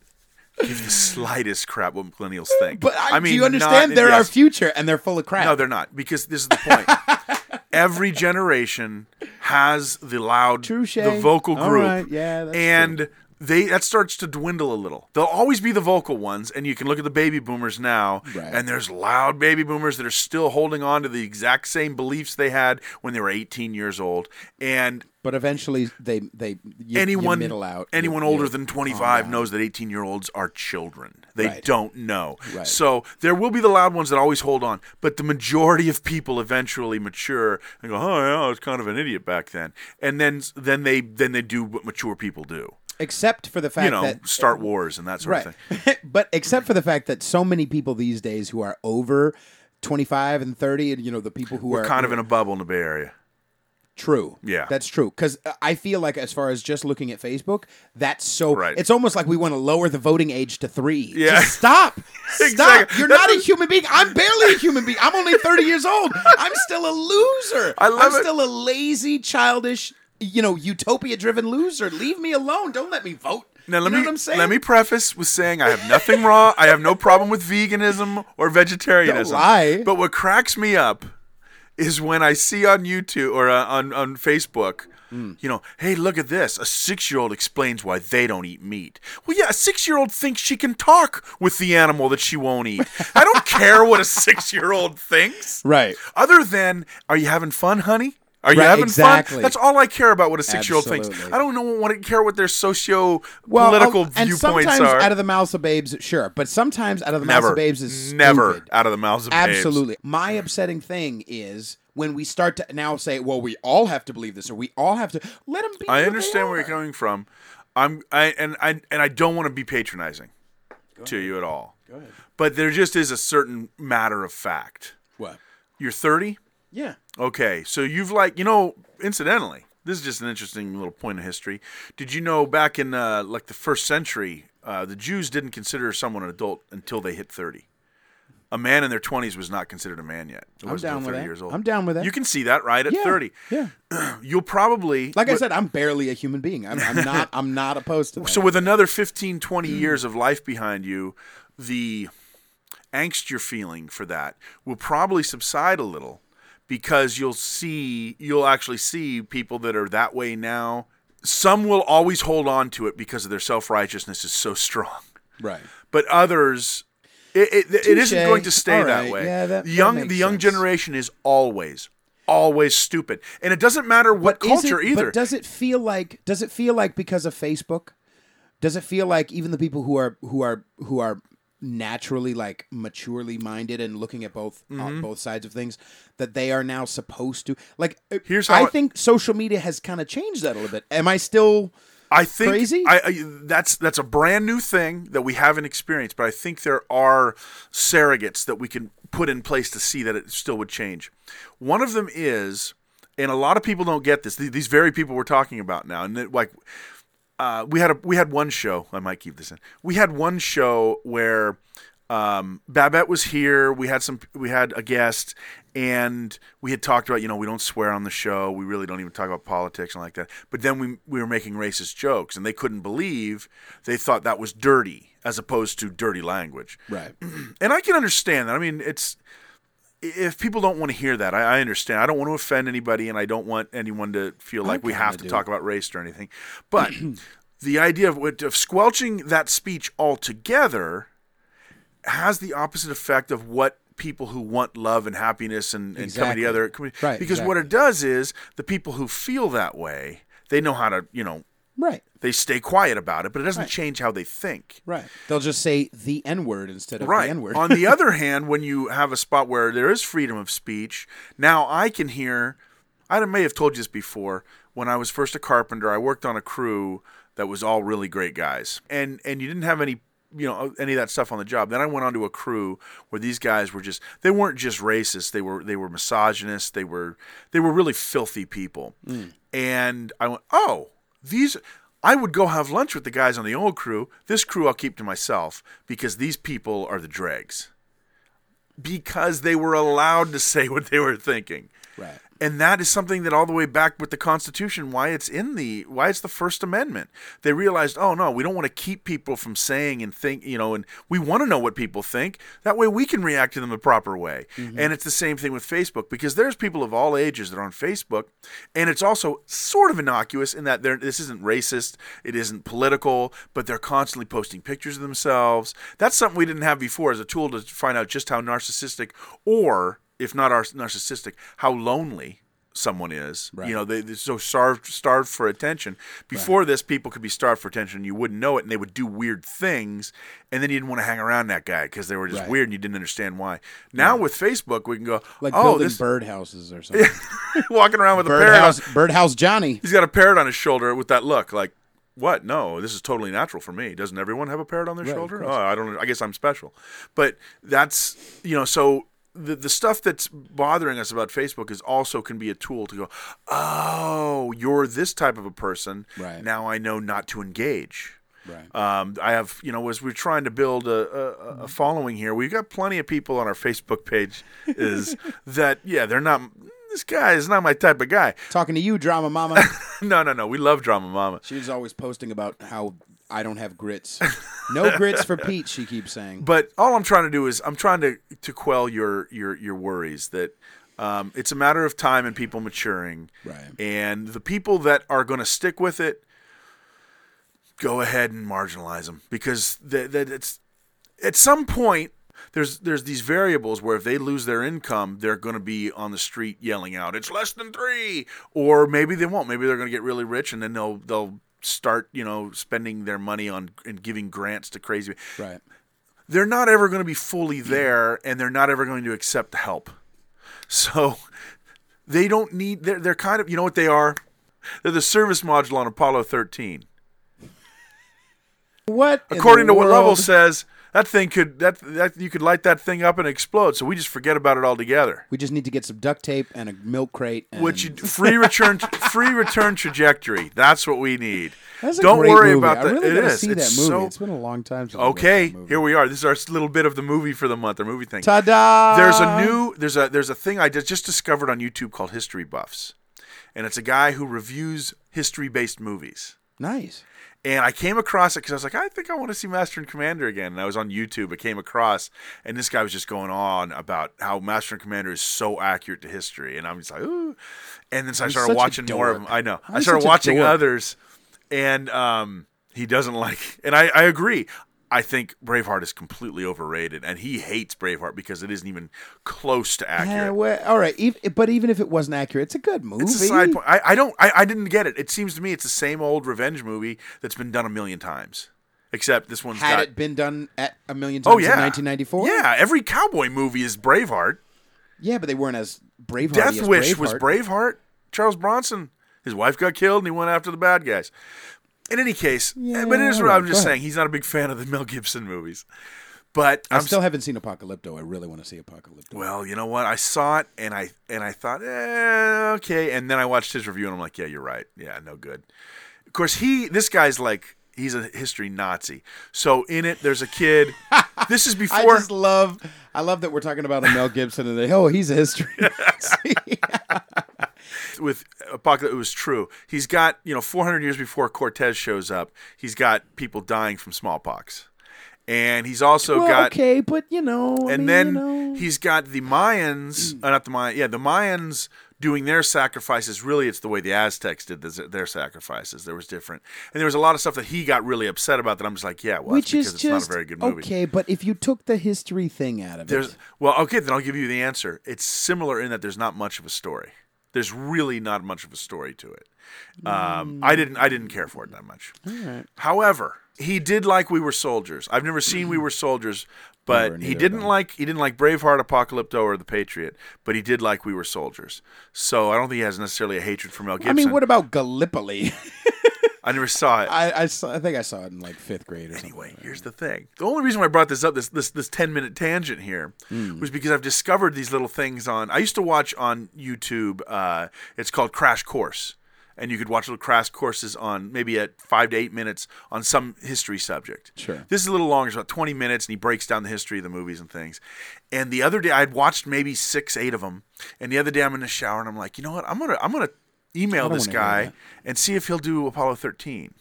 give the slightest crap what millennials uh, think. but I, mean, do you understand? not- they're our future, and they're full of crap. No, they're not because this is the point. Every generation has the loud, Touche. the vocal group, right, yeah, that's and they that starts to dwindle a little. They'll always be the vocal ones, and you can look at the baby boomers now, Right. and there's loud baby boomers that are still holding on to the exact same beliefs they had when they were 18 years old. And But eventually, they they you, anyone you middle out. anyone You- older than 25 down. knows that 18 year olds are children they Right. don't know Right. so there will be the loud ones that always hold on but the majority of people eventually mature and go oh yeah i was kind of an idiot back then and then then they then they do what mature people do except for the fact you know that start wars and that sort right, of thing but except for the fact that so many people these days who are over. 25 and 30 and you know the people who we're are kind of in a bubble in the bay area True. Yeah. That's true. Because I feel like, as far as just looking at Facebook, that's so. Right. It's almost like we want to lower the voting age to three. Yeah. Just stop. Stop. Exactly. You're not a human being. I'm barely a human being. I'm only 30 years old. I'm still a loser. I love I'm it. still a lazy, childish, you know, utopia driven loser. Leave me alone. Don't let me vote. Now let you know me what I'm saying? let me preface with saying I have nothing wrong. I have no problem with veganism or vegetarianism. Don't lie. But what cracks me up is when I see on YouTube or uh, on on Facebook, Hmm. you know, hey, look at this. A six year old explains why they don't eat meat. Well, yeah, a six year old thinks she can talk with the animal that she won't eat. I don't care what a six year old thinks. Right. Other than, are you having fun, honey? Are you Right, having exactly. fun? That's all I care about what a six year old thinks. I don't know what I care what their socio political I'll- oh, and viewpoints sometimes are. out of the mouths of babes, sure, but sometimes out of the mouths of babes is never stupid. out of the mouths of babes. Absolutely. My upsetting thing is when we start to now say, "Well, we all have to believe this," or "We all have to." Let them be. I understand where you're coming from. I'm I and I and I don't want to be patronizing to you at all. Go ahead. But there just is a certain matter of fact. What? You're 30. Yeah. Okay, so you've like you know, incidentally, this is just an interesting little point of history. Did you know back in uh, like the first century, uh, the Jews didn't consider someone an adult until they hit thirty. A man in their twenties was not considered a man yet. It I'm down with that. years old. I'm down with that. You can see that right at Yeah. thirty. Yeah. You'll probably Like I said, I'm barely a human being. I'm, I'm not. I'm not opposed to that. So with another 15, 20 Mm. years of life behind you, the angst you're feeling for that will probably subside a little because you'll see you'll actually see people that are that way now. Some will always hold on to it because of their self-righteousness is so strong. right. But others it, it, it isn't going to stay All that way. Yeah, that- the young the young sense. generation is always always stupid. And it doesn't matter what But culture it- either. But does it feel like? Does it feel like because of Facebook? Does it feel like even the people who are who are who are naturally like maturely minded and looking at both Mm-hmm. on both sides of things that they are now supposed to like? uh, Here's I how it- think social media has kind of changed that a little bit. Am I still? I think Crazy? I, I that's that's a brand new thing that we haven't experienced, but I think there are surrogates that we can put in place to see that it still would change. One of them is, and a lot of people don't get this. These very people we're talking about now, and like uh, we had a we had one show. I might keep this in. We had one show where um, Babette was here. We had some. We had a guest, and we had talked about you know we don't swear on the show. We really don't even talk about politics and like that. But then we we were making racist jokes, and they couldn't believe they thought that was dirty as opposed to dirty language. Right. And I can understand that. I mean, it's if people don't want to hear that, I, I understand. I don't want to offend anybody, and I don't want anyone to feel like we have to talk about race or anything. But the idea of, of squelching that speech altogether has the opposite effect of what people who want love and happiness and, and coming together. coming- Right, Because what it does is the people who feel that way, they know how to, you know, Right. they stay quiet about it, but it doesn't change how they think. Right. They'll just say the N word instead of Right. the N word. On the other hand, when you have a spot where there is freedom of speech, now I can hear. I may have told you this before. When I was first a carpenter, I worked on a crew that was all really great guys, and and you didn't have any. You know any of that stuff on the job. Then I went on to a crew where these guys were just—they weren't just racist. They were they were misogynists. They were they were really filthy people. Mm. And I went, oh, these. I would go have lunch with the guys on the old crew. This crew I'll keep to myself because these people are the dregs. Because they were allowed to say what they were thinking. right. And that is something that all the way back with the Constitution, why it's in the why it's the First Amendment. They realized, oh no, we don't want to keep people from saying and think, you know, and we want to know what people think. That way, we can react to them the proper way. Mm-hmm. And it's the same thing with Facebook because there's people of all ages that are on Facebook, and it's also sort of innocuous in that this isn't racist, it isn't political, but they're constantly posting pictures of themselves. That's something we didn't have before as a tool to find out just how narcissistic or if not our narcissistic, how lonely someone is. Right. You know, they, they're so starved starved for attention. Before this, people could be starved for attention. You wouldn't know it, and they would do weird things, and then you didn't want to hang around that guy because they were just Right. weird, and you didn't understand why. Now with Facebook, we can go, Like oh, building this birdhouses or something. walking around with a parrot. on- Birdhouse, birdhouse Johnny. He's got a parrot on his shoulder with that look, like. What? No, this is totally natural for me. Doesn't everyone have a parrot on their Right, shoulder? Oh. I don't. I guess I'm special. But that's you know. So the the stuff that's bothering us about Facebook is also can be a tool to go. Oh, you're this type of a person. Right. Now I know not to engage. Right. Um, I have, you know, as we're trying to build a, a, a following here, we've got plenty of people on our Facebook page. Is that yeah? They're not. This guy is not my type of guy. Talking to you, drama mama. No, no, no. We love drama, mama. she was always posting about how I don't have grits. No grits for Pete. She keeps saying. But all I'm trying to do is I'm trying to to quell your your your worries that um, it's a matter of time and people maturing. Right. And the people that are going to stick with it, go ahead and marginalize them because that that it's at some point. There's there's these variables where if they lose their income, they're going to be on the street yelling out, "It's less than three. or maybe they won't. Maybe they're going to get really rich and then they'll they'll start you know spending their money on and giving grants to crazy right. they're not ever going to be fully there and they're not ever going to accept the help. So they don't need they're they're kind of you know what they are? They're the service module on Apollo 13. What? According to what Level world- says, that thing could that that you could light that thing up and explode. So we just forget about it altogether. We just need to get some duct tape and a milk crate. And Which you, free return free return trajectory. That's what we need. That's Don't worry movie. about I that. really it is. See it's that movie. So... It's been a long time. Since Okay, here we are. This is our little bit of the movie for the month, our movie thing. Ta-da! There's a new there's a there's a thing I just discovered on YouTube called History Buffs, and it's a guy who reviews history based movies. nice. And I came across it because I was like, I think I want to see Master and Commander again. And I was on YouTube. I came across, and this guy was just going on about how Master and Commander is so accurate to history. And I'm just like, ooh. And then so I started watching more of them. I know. I He's started watching others, and um, he doesn't like. And I, I agree. I think Braveheart is completely overrated, and he hates Braveheart because it isn't even close to accurate. Yeah, well, all right. Ev- but even if it wasn't accurate, it's a good movie. It's a side point. I, I don't. I, I didn't get it. It seems to me it's the same old revenge movie that's been done a million times, except this one's Had got. it been done at a million oh, times oh yeah, in 1994. Yeah, every cowboy movie is Braveheart. yeah, but they weren't as Braveheart. Death as Wish Braveheart. was Braveheart. Charles Bronson. His wife got killed, and he went after the bad guys. In any case, Yeah, but it is what alright, I'm just saying. He's not a big fan of the Mel Gibson movies. But I I'm still haven't seen Apocalypto. I really want to see Apocalypto. Well, you know what? I saw it and I and I thought, eh, okay. And then I watched his review and I'm like, yeah, you're right. Yeah, no good. Of course, he this guy's like he's a history Nazi. So in it, there's a kid. this is before. I just love. I love that we're talking about a Mel Gibson and they, oh, he's a history. with Apocalypse, it was true. He's got you know 400 years before Cortez shows up. He's got people dying from smallpox, and he's also well, got okay, but you know, I and mean, then you know. he's got the Mayans, uh, not the Mayans, yeah, the Mayans doing their sacrifices. Really, it's the way the Aztecs did this, their sacrifices. There was different, and there was a lot of stuff that he got really upset about. That I'm just like, yeah, well, which that's is because just it's not a very good movie. okay. But if you took the history thing out of There's it, well, okay, then I'll give you the answer. It's similar in that there's not much of a story. There's really not much of a story to it. Um, I didn't I didn't care for it that much. However, he did like We Were Soldiers. I've never seen We Were Soldiers, but Never, he didn't have like he didn't like Braveheart, Apocalypto, or The Patriot. But he did like We Were Soldiers. So I don't think he has necessarily a hatred for Mel Gibson. I mean, what about Gallipoli? I never saw it. I, I, saw, I think I saw it in like fifth grade or something. Anyway, here's the thing. The only reason why I brought this up, this this this ten minute tangent here, Hmm. was because I've discovered these little things on. I used to watch on YouTube. Uh, it's called Crash Course, and you could watch little crash courses on maybe at five to eight minutes on some history subject. Sure. This is a little longer, it's about 20 minutes, and he breaks down the history of the movies and things. And the other day, I'd watched maybe six, eight of them. And the other day, I'm in the shower, and I'm like, you know what? I'm gonna I'm gonna email this guy and see if he'll do Apollo 13.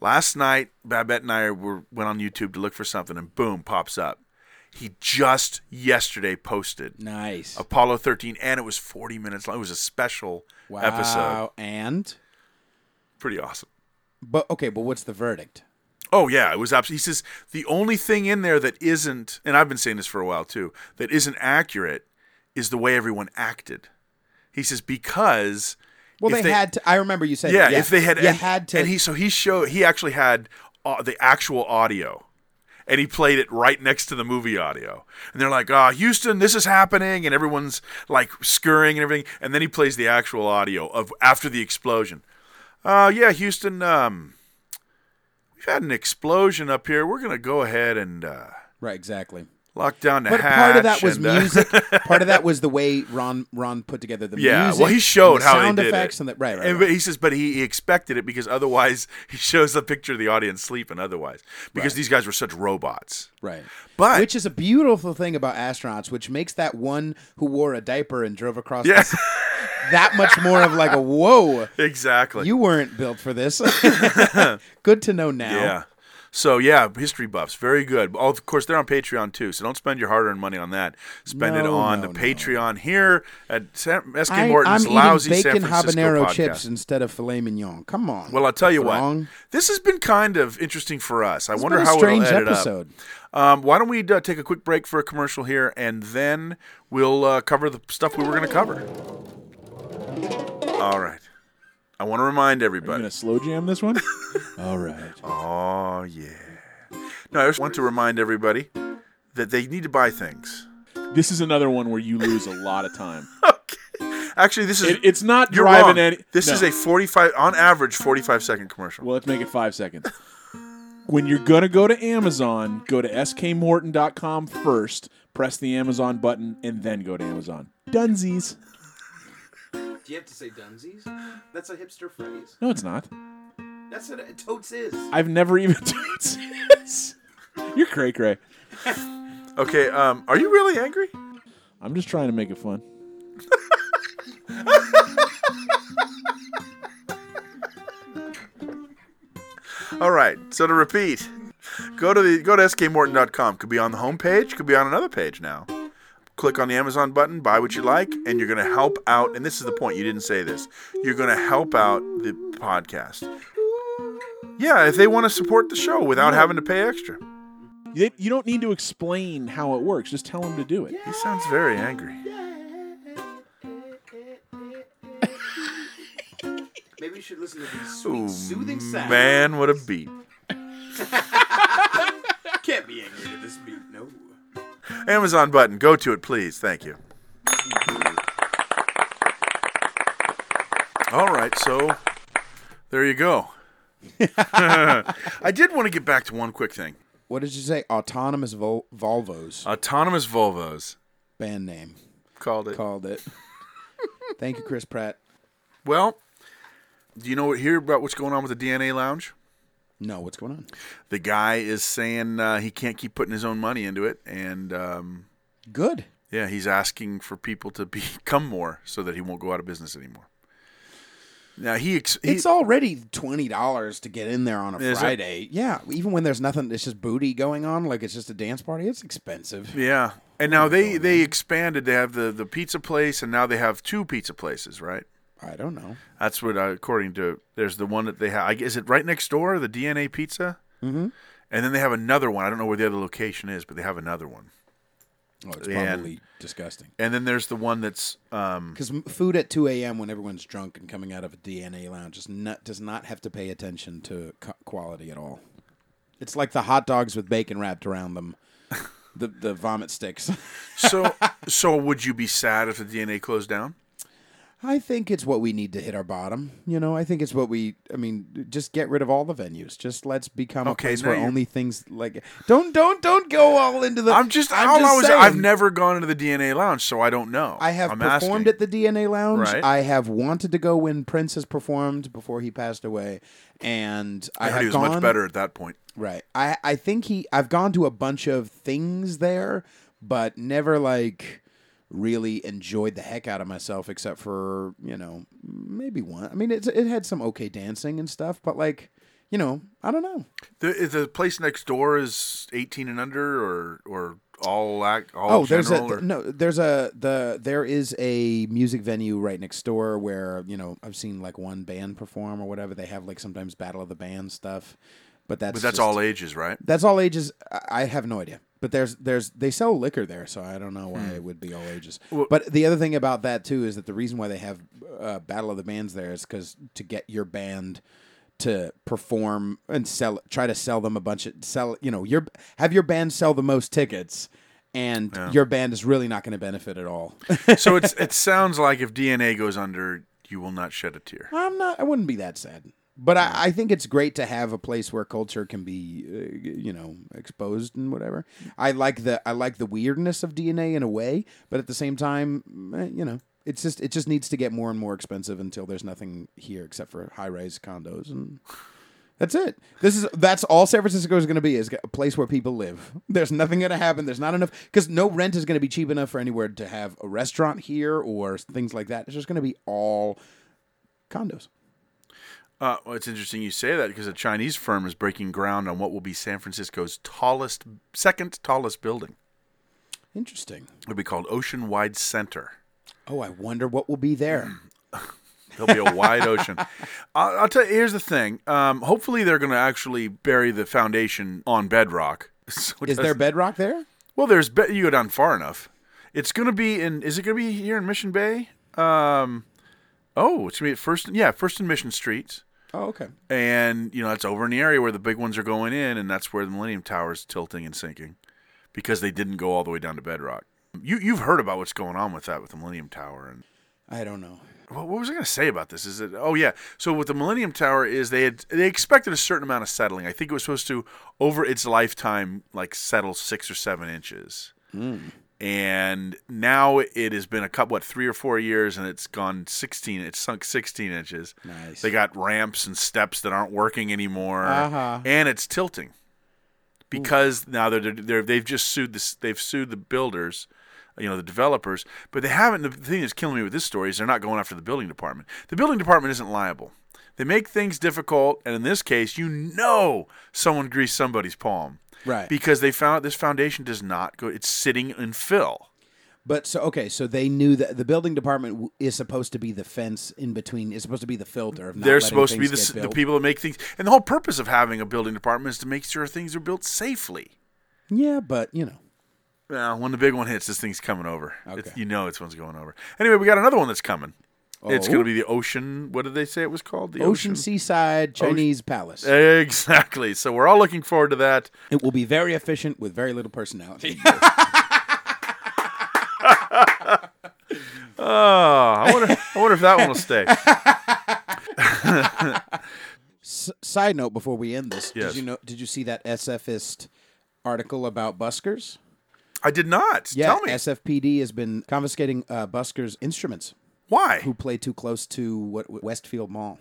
Last night, Babette and I were went on YouTube to look for something, and boom, pops up. He just yesterday posted Nice. Apollo 13, and it was 40 minutes long. It was a special Wow. episode. And Pretty awesome. but okay, but what's the verdict? Oh yeah, it was absolutely. He says the only thing in there that isn't, and I've been saying this for a while too, that isn't accurate is the way everyone acted. He says because Well, if they, had to. I remember you said. yeah, that. if they had you and, had to. and he so he showed he actually had uh, the actual audio and he played it right next to the movie audio and they're like ah houston this is happening and everyone's like scurrying and everything and then he plays the actual audio of after the explosion uh yeah houston um we've had an explosion up here we're gonna go ahead and uh right, exactly. Lock down the But hatch part of that was and, uh, music. part of that was the way Ron Ron put together the music. Yeah, music. well, he showed and the how sound they did effects it. and the right, right. And, right. but he says, but he, he expected it because otherwise he shows a picture of the audience sleeping. Otherwise, because these guys were such robots. Right. But- which is a beautiful thing about astronauts, which makes that one who wore a diaper and drove across Yeah, the, that much more of like a whoa. exactly. You weren't built for this. Good to know now. yeah. So yeah, history buffs, very good. Oh, of course, they're on Patreon too. So don't spend your hard-earned money on that. Spend it on no, the no. Patreon here at SK I, Morton's am lousy eating bacon San Francisco habanero podcast. chips instead of filet mignon. Come on. Well, I'll tell you what. This has been kind of interesting for us. I It's wonder how strange it'll edit episode. up. Um, why don't we uh, take a quick break for a commercial here, and then we'll uh, cover the stuff we were going to cover. All right. I want to remind everybody. gonna slow jam this one? All right. Oh yeah. No, I just want to remind everybody that they need to buy things. This is another one where you lose a lot of time. Okay. Actually, this is It, it's not you're driving wrong. any. This no. is a 45 on average 45 second commercial. Well, let's make it five seconds. when you're gonna go to Amazon, go to skmorton.com first. Press the Amazon button and then go to Amazon. Dunsies. Do you have to say Dunsies? That's a hipster phrase. No, it's not. That's what it totes is. I've never even. Totes. is. You're cray cray. Okay, um, are you really angry? I'm just trying to make it fun. All right. So to repeat, go to the go to skmorton.com. Could be on the homepage, could be on another page now. Click on the Amazon button, buy what you like, and you're going to help out. And this is the point. You didn't say this. You're going to help out the podcast. Yeah, if they want to support the show without having to pay extra. You you don't need to explain how it works. Just tell them to do it. He sounds very angry. Maybe you should listen to these Ooh, soothing sounds. Man, what a beat. Can't be angry to this beat. No. Amazon button. Go to it, please. Thank you. All right, so there you go. I did want to get back to one quick thing. What did you say? Autonomous Vol- Volvos. Autonomous Volvos Band name. called it. Called it. Thank you, Chris Pratt. Well, do you know hear about what's going on with the DNA Lounge? No, what's going on? The guy is saying uh, he can't keep putting his own money into it, and um, Good. yeah, he's asking for people to become more so that he won't go out of business anymore. Now he, ex- he It's already twenty dollars to get in there on a Is it? Friday. Yeah, even when there's nothing, it's just booty going on. Like it's just a dance party. It's expensive. Yeah, and now they they expanded. They have the the pizza place, and now they have two pizza places, right? I don't know. That's what, uh, according to there's the one that they have. Is it right next door, the DNA Pizza? Mm-hmm. And then they have another one. I don't know where the other location is, but they have another one. Oh, it's And- probably disgusting. And then there's the one that's um, Because food at two a.m. when everyone's drunk and coming out of a DNA lounge just not, does not have to pay attention to quality at all. It's like the hot dogs with bacon wrapped around them, the the vomit sticks. so. so would you be sad if the DNA closed down? I think it's what we need to hit our bottom. You know, I think it's what we. I mean, just get rid of all the venues. Just let's become Okay, a place where you're- only things like don't don't don't go all into the. I'm just. I'm just I was, saying. I've never gone into the DNA lounge, so I don't know. I have I'm performed asking. at the DNA Lounge. Right. I have wanted to go when Prince has performed before he passed away, and I, I heard have he was gone, much better at that point. Right. I I think he. I've gone to a bunch of things there, but never like really enjoyed the heck out of myself, except for you know maybe one. I mean, it's it had some okay dancing and stuff, but like you know, I don't know. The, is the place next door is 18 and under, or or all act all Oh, there's a or- no. There's a the there is a music venue right next door where you know I've seen like one band perform or whatever. They have like sometimes battle of the band stuff, but that's but that's just- all ages, right? That's all ages. I have no idea. But there's there's they sell liquor there, so I don't know why it would be all ages. but the other thing about that too is that the reason why they have uh, Battle of the Bands there is because to get your band to perform and sell, try to sell them a bunch of sell. You know, your have your band sell the most tickets, and your band is really not going to benefit at all. so it's it sounds like if DNA goes under, you will not shed a tear. I'm not. I wouldn't be that sad. But I, I think it's great to have a place where culture can be, uh, you know, exposed and whatever. I like the I like the weirdness of DNA in a way, but at the same time, eh, you know, it's just it just needs to get more and more expensive until there's nothing here except for high rise condos and. That's it. This is that's all San Francisco is going to be is a place where people live. There's nothing going to happen. There's not enough because no rent is going to be cheap enough for anywhere to have a restaurant here or things like that. It's just going to be all condos. Uh, well, it's interesting you say that because a Chinese firm is breaking ground on what will be San Francisco's tallest, second tallest building. Interesting. It'll be called Oceanwide Center. Oh, I wonder what will be there. There'll be a wide ocean. I'll, I'll tell you. Here's the thing. Um, hopefully, they're going to actually bury the foundation on bedrock. So Is there bedrock there? Well, there's be- you go down far enough. It's going to be in. Is it going to be here in Mission Bay? Um, oh, it's going to be at First. Yeah, First and Mission Streets. Oh, okay. and you know it's over in the area where the big ones are going in, and that's where the Millennium Tower is tilting and sinking because they didn't go all the way down to bedrock. You you've heard about what's going on with that with the Millennium Tower, and I don't know. what, what was I going to say about this? Is it? Oh yeah. So with the Millennium Tower is they had they expected a certain amount of settling. I think it was supposed to over its lifetime like settle six or seven inches. Hmm. And now it has been a couple, what, three or four years, and it's gone 16. It's sunk 16 inches. Nice. They got ramps and steps that aren't working anymore, Uh-huh. and it's tilting because now they're, they're they've just sued this. They've sued the builders, you know, the developers, but they haven't. The thing that's killing me with this story is they're not going after the building department. The building department isn't liable. They make things difficult, and in this case, you know, someone greased somebody's palm, Right. Because they found this foundation does not go. It's sitting in fill. But so okay, so they knew that the building department is supposed to be the fence in between. Is supposed to be the filter. Of not They're supposed to be the, the people that make things, and the whole purpose of having a building department is to make sure things are built safely. Yeah, but you know, Well, when the big one hits, this thing's coming over. It's, you know, this one's going over. Anyway, we got another one that's coming. It's Oh. going to be the ocean. What did they say it was called? The Ocean Seaside Chinese Palace. Exactly. So we're all looking forward to that. it will be very efficient with very little personality. Oh, I wonder. I wonder if that one will stay. S- side note: Before we end this, Yes. did you know? Did you see that SFist article about buskers? I did not. Yeah, Tell me SFPD has been confiscating uh, buskers' instruments why. who play too close to what Westfield Mall.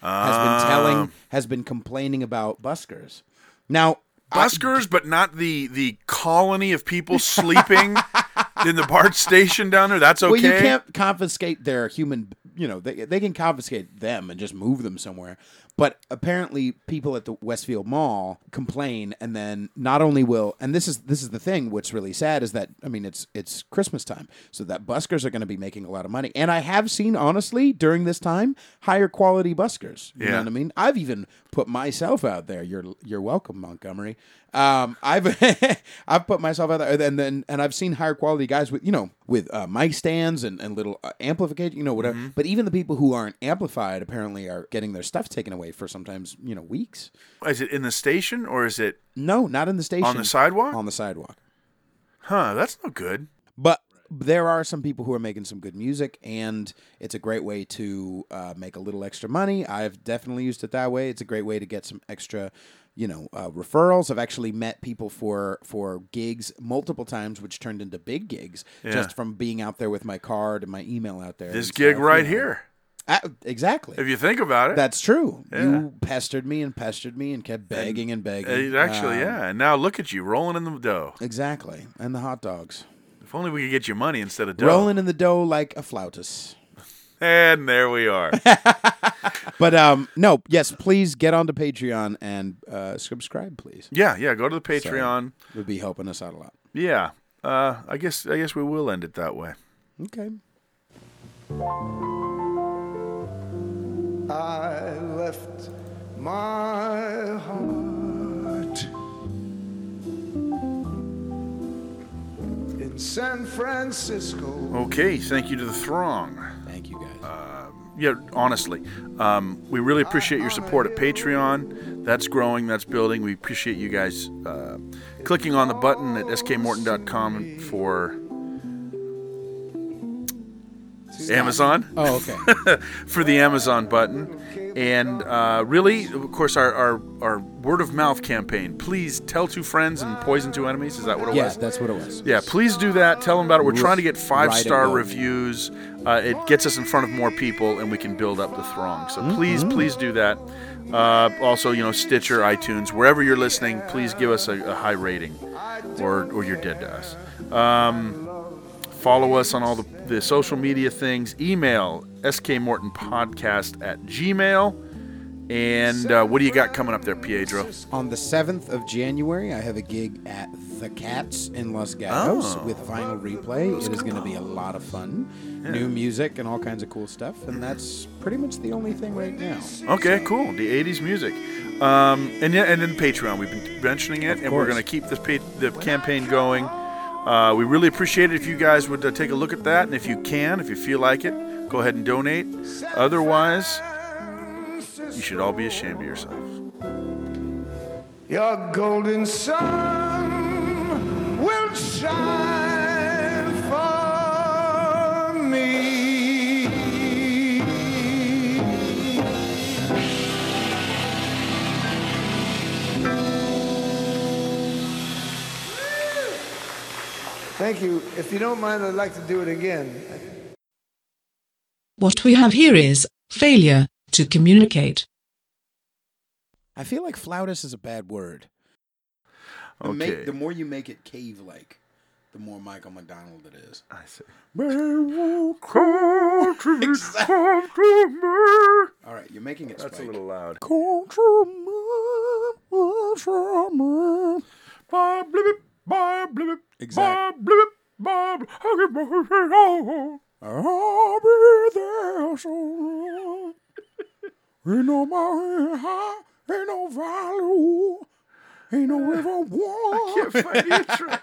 has been telling ah. has been complaining about buskers. Now, I- Buskers, but not the the colony of people sleeping in the BART station down there. That's okay. well, you can't confiscate their human. You know, they they can confiscate them and just move them somewhere. But apparently, people at the Westfield Mall complain, and then not only will, and this is this is the thing. What's really sad is that I mean, it's it's Christmas time, so that buskers are going to be making a lot of money. And I have seen, honestly, during this time, higher quality buskers. You know Yeah. what I mean? I've even put myself out there. You're you're welcome, Montgomery. Um, I've I've put myself out there, and then and I've seen higher quality guys with you know with uh, mic stands and, and little uh, amplification, you know whatever. Mm-hmm. But even the people who aren't amplified apparently are getting their stuff taken away for sometimes you know weeks. Is it in the station or is it? No, not in the station. On the sidewalk? On the sidewalk. Huh? That's not good. But there are some people who are making some good music, and it's a great way to uh, make a little extra money. I've definitely used it that way. It's a great way to get some extra, you know, uh, referrals. I've actually met people for for gigs multiple times, which turned into big gigs just from being out there with my card and my email out there. This gig stuff, right you know. here. Uh, exactly. If you think about it, That's true. You pestered me and pestered me and kept begging and, begging. Uh, actually, Um, yeah. And now look at you rolling in the dough. Exactly. And the hot dogs. If only we could get you money instead of dough. Rolling in the dough like a flautist. And there we are. But um, no, yes, please get onto Patreon and uh, subscribe, please. yeah, yeah. Go to the Patreon. It would be helping us out a lot. Yeah. Uh, I guess I guess we will end it that way. Okay. I left my heart in San Francisco. Okay. Thank you to the throng. Thank you, guys. yeah, honestly, um, we really appreciate your support at Patreon. That's growing, that's building. We appreciate you guys uh, clicking on the button at skmorton.com for Amazon, oh, okay. for the Amazon button. And uh, really, of course, our, our, our word of mouth campaign. Please tell two friends and poison two enemies. Is that what it yeah, was? that's what it was. Yeah, please do that. Tell them about it. We're trying to get five Write star reviews. Uh, it gets us in front of more people, and we can build up the throng. So please, please do that. Uh, also, you know, Stitcher, iTunes, wherever you're listening, please give us a, a high rating, or or you're dead to us. Um, follow us on all the, the social media things. Email skmortonpodcast at gmail. And uh, what do you got coming up there, Pietro? On the 7th of January, I have a gig at The Cats in Los Gatos Oh. with vinyl replay. It is going to be a lot of fun. New music and all kinds of cool stuff. And that's pretty much the only thing right now. Okay, cool. The '80s music, um, and yeah, and then Patreon. We've been mentioning it, and we're going to keep this pa- the campaign going. Uh, we really appreciate it if you guys would uh, take a look at that, and if you can, if you feel like it, go ahead and donate. Otherwise, you should all be ashamed of yourselves. Your golden sun will shine for me. Thank you. If you don't mind, I'd like to do it again. What we have here is failure to communicate. I feel like flautist is a bad word. The, Okay. make, the more you make it cave like, the more Michael McDonald it is. I see. All right, you're making it That's a little loud. Exactly. I'll be there soon. Ain't no mountain high, ain't no valley, ain't no river warm. Can't find the intro.